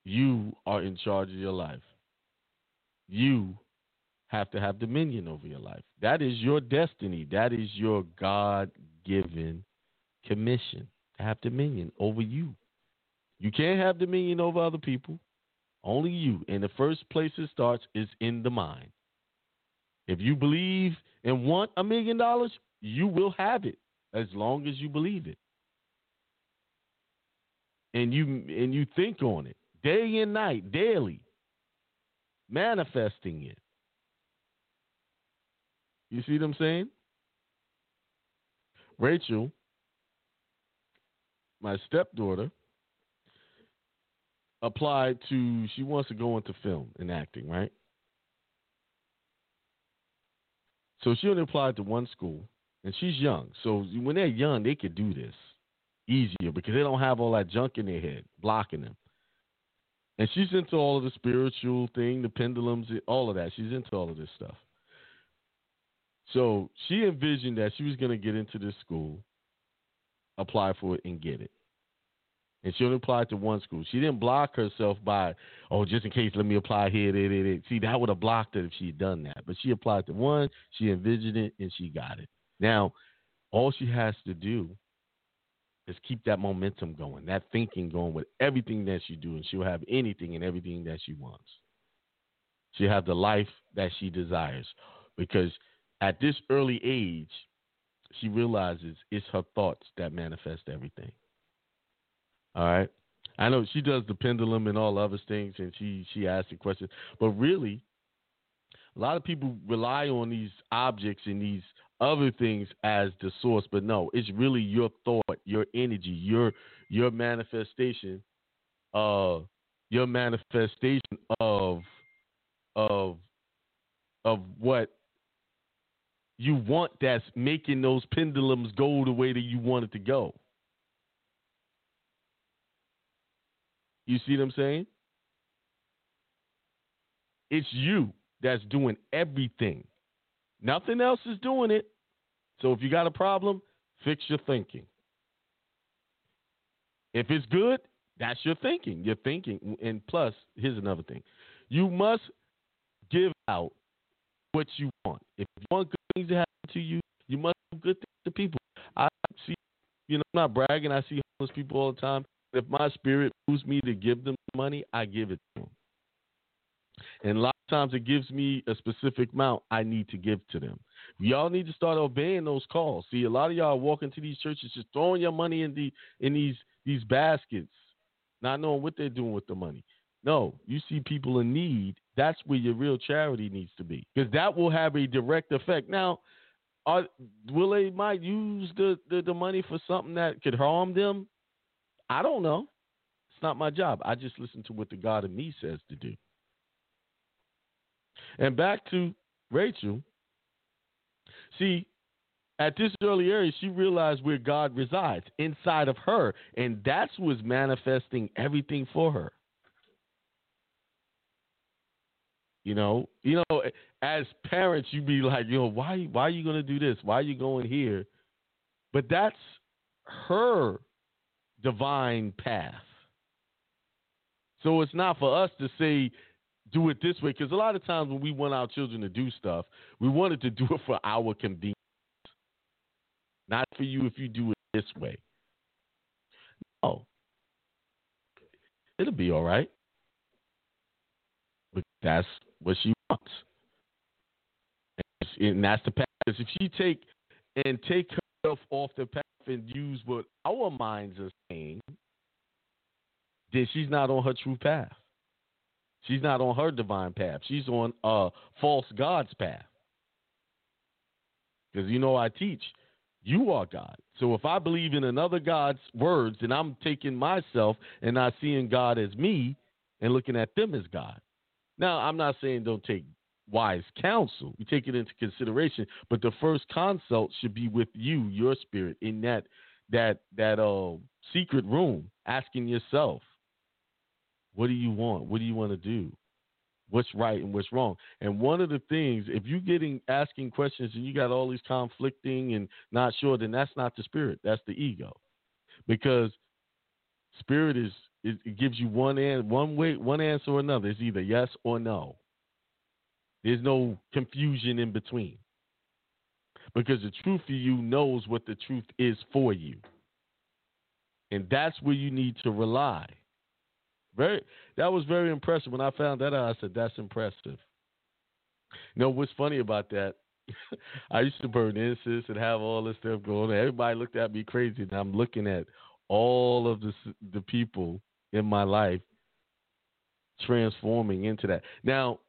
you are in charge of your life. You have to have dominion over your life. That is your destiny. That is your God given commission have dominion over you. You can't have dominion over other people, only you. And the first place it starts is in the mind. If you believe and want a million dollars, you will have it as long as you believe it. And you and you think on it day and night, daily, manifesting it. You see what I'm saying? Rachel, my stepdaughter, applied to she wants to go into film and acting, right? So she only applied to one school, and she's young. So when they're young, they could do this easier because they don't have all that junk in their head blocking them. And she's into all of the spiritual thing, the pendulums, all of that. She's into all of this stuff. So she envisioned that she was going to get into this school, apply for it, and get it. And she only applied to one school. She didn't block herself by, oh, just in case, let me apply here. There, there. See, that would have blocked her if she had done that. But she applied to one, she envisioned it, and she got it. Now, all she has to do is keep that momentum going, that thinking going with everything that she do, and she'll have anything and everything that she wants. She'll have the life that she desires. Because at this early age, she realizes it's her thoughts that manifest everything. All right. I know she does the pendulum and all other things, and she she asks the question. But really, a lot of people rely on these objects and these other things as the source, but no, it's really your thought, your energy, your your manifestation, uh, your manifestation of of of what you want that's making those pendulums go the way that you want it to go. You see what I'm saying? It's you that's doing everything. Nothing else is doing it. So if you got a problem, fix your thinking. If it's good, that's your thinking. Your thinking. And plus, here's another thing you must give out what you want. If you want good things to happen to you, you must do good things to people. I see, you know, I'm not bragging. I see homeless people all the time. If my spirit moves me to give them money, I give it to them. And a lot of times it gives me a specific amount I need to give to them. Y'all need to start obeying those calls. See, a lot of y'all walk into these churches just throwing your money in the in these these baskets, not knowing what they're doing with the money. No, you see people in need. That's where your real charity needs to be, because that will have a direct effect. Now, are, will they might use the, the the money for something that could harm them? I don't know. It's not my job. I just listen to what the God in me says to do. And back to Rachel. See, at this early age, she realized where God resides inside of her, and that's what's manifesting everything for her. You know, you know, as parents, you be like, you know, why, why are you going to do this? Why are you going here? But that's her divine path. So it's not for us to say do it this way because a lot of times when we want our children to do stuff, we wanted to do it for our convenience, not for you if you do it this way. No, it'll be all right. But that's what she wants, and that's the path. If she take and take herself off the path and use what our minds are saying, then she's not on her true path. She's not on her divine path. She's on a false God's path. Because you know I teach, you are God. So if I believe in another God's words, then I'm taking myself and not seeing God as me and looking at them as God. Now, I'm not saying don't take wise counsel. You take it into consideration, but the first consult should be with you, your spirit, in that that that uh, secret room, asking yourself, what do you want? What do you want to do? What's right and what's wrong? And one of the things, if you're getting asking questions and you got all these conflicting and not sure, then that's not the spirit. That's the ego, because spirit is it, it gives you one an, one way one answer or another. It's either yes or no. There's no confusion in between. Because the truth of you knows what the truth is for you. And that's where you need to rely. Very that was very impressive. When I found that out, I said, That's impressive. You know what's funny about that? I used to burn incense and have all this stuff going. Everybody looked at me crazy, and I'm looking at all of the the people in my life transforming into that. Now,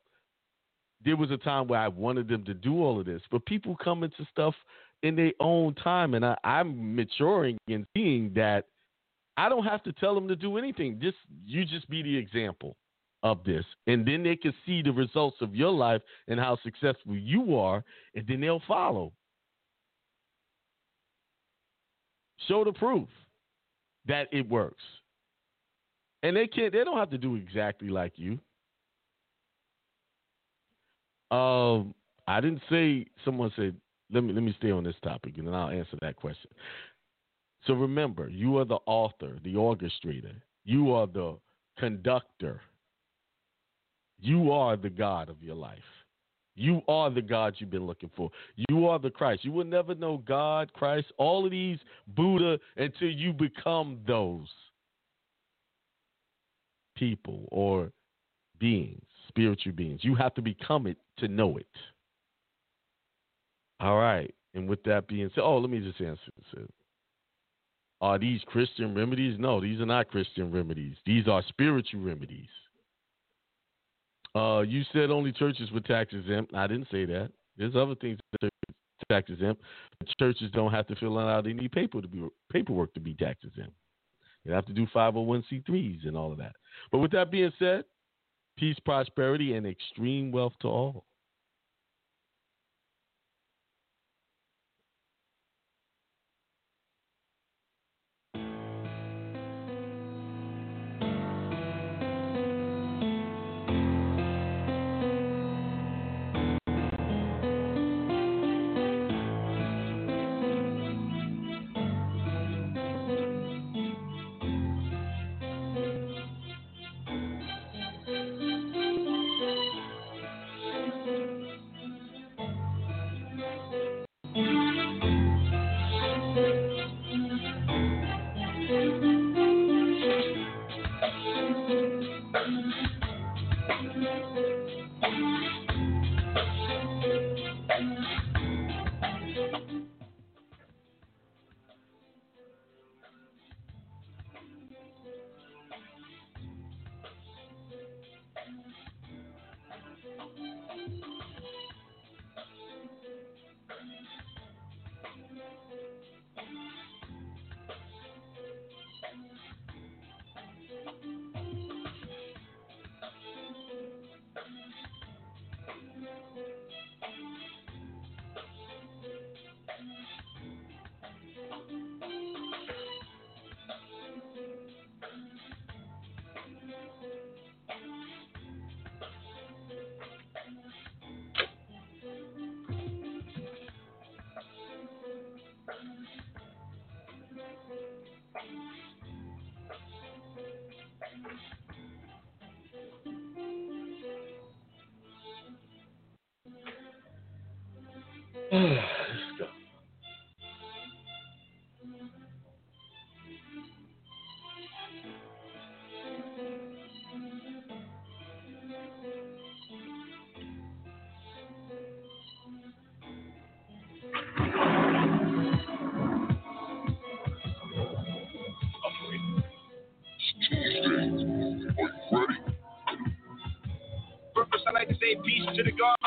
there was a time where I wanted them to do all of this, but people come into stuff in their own time, and I, I'm maturing and seeing that I don't have to tell them to do anything. Just you just be the example of this, and then they can see the results of your life and how successful you are, and then they'll follow. Show the proof that it works, and they can't. They don't have to do exactly like you. Um, I didn't say. Someone said, "Let me let me stay on this topic, and then I'll answer that question." So remember, you are the author, the orchestrator. You are the conductor. You are the God of your life. You are the God you've been looking for. You are the Christ. You will never know God, Christ, all of these Buddha until you become those people or beings spiritual beings. You have to become it to know it. All right. And with that being said, oh, let me just answer this. Are these Christian remedies? No, these are not Christian remedies. These are spiritual remedies. Uh, you said only churches were tax exempt. I didn't say that. There's other things that are tax exempt. Churches don't have to fill out any paper to be paperwork to be tax exempt. You have to do 501c3s and all of that. But with that being said, peace, prosperity, and extreme wealth to all. To the God.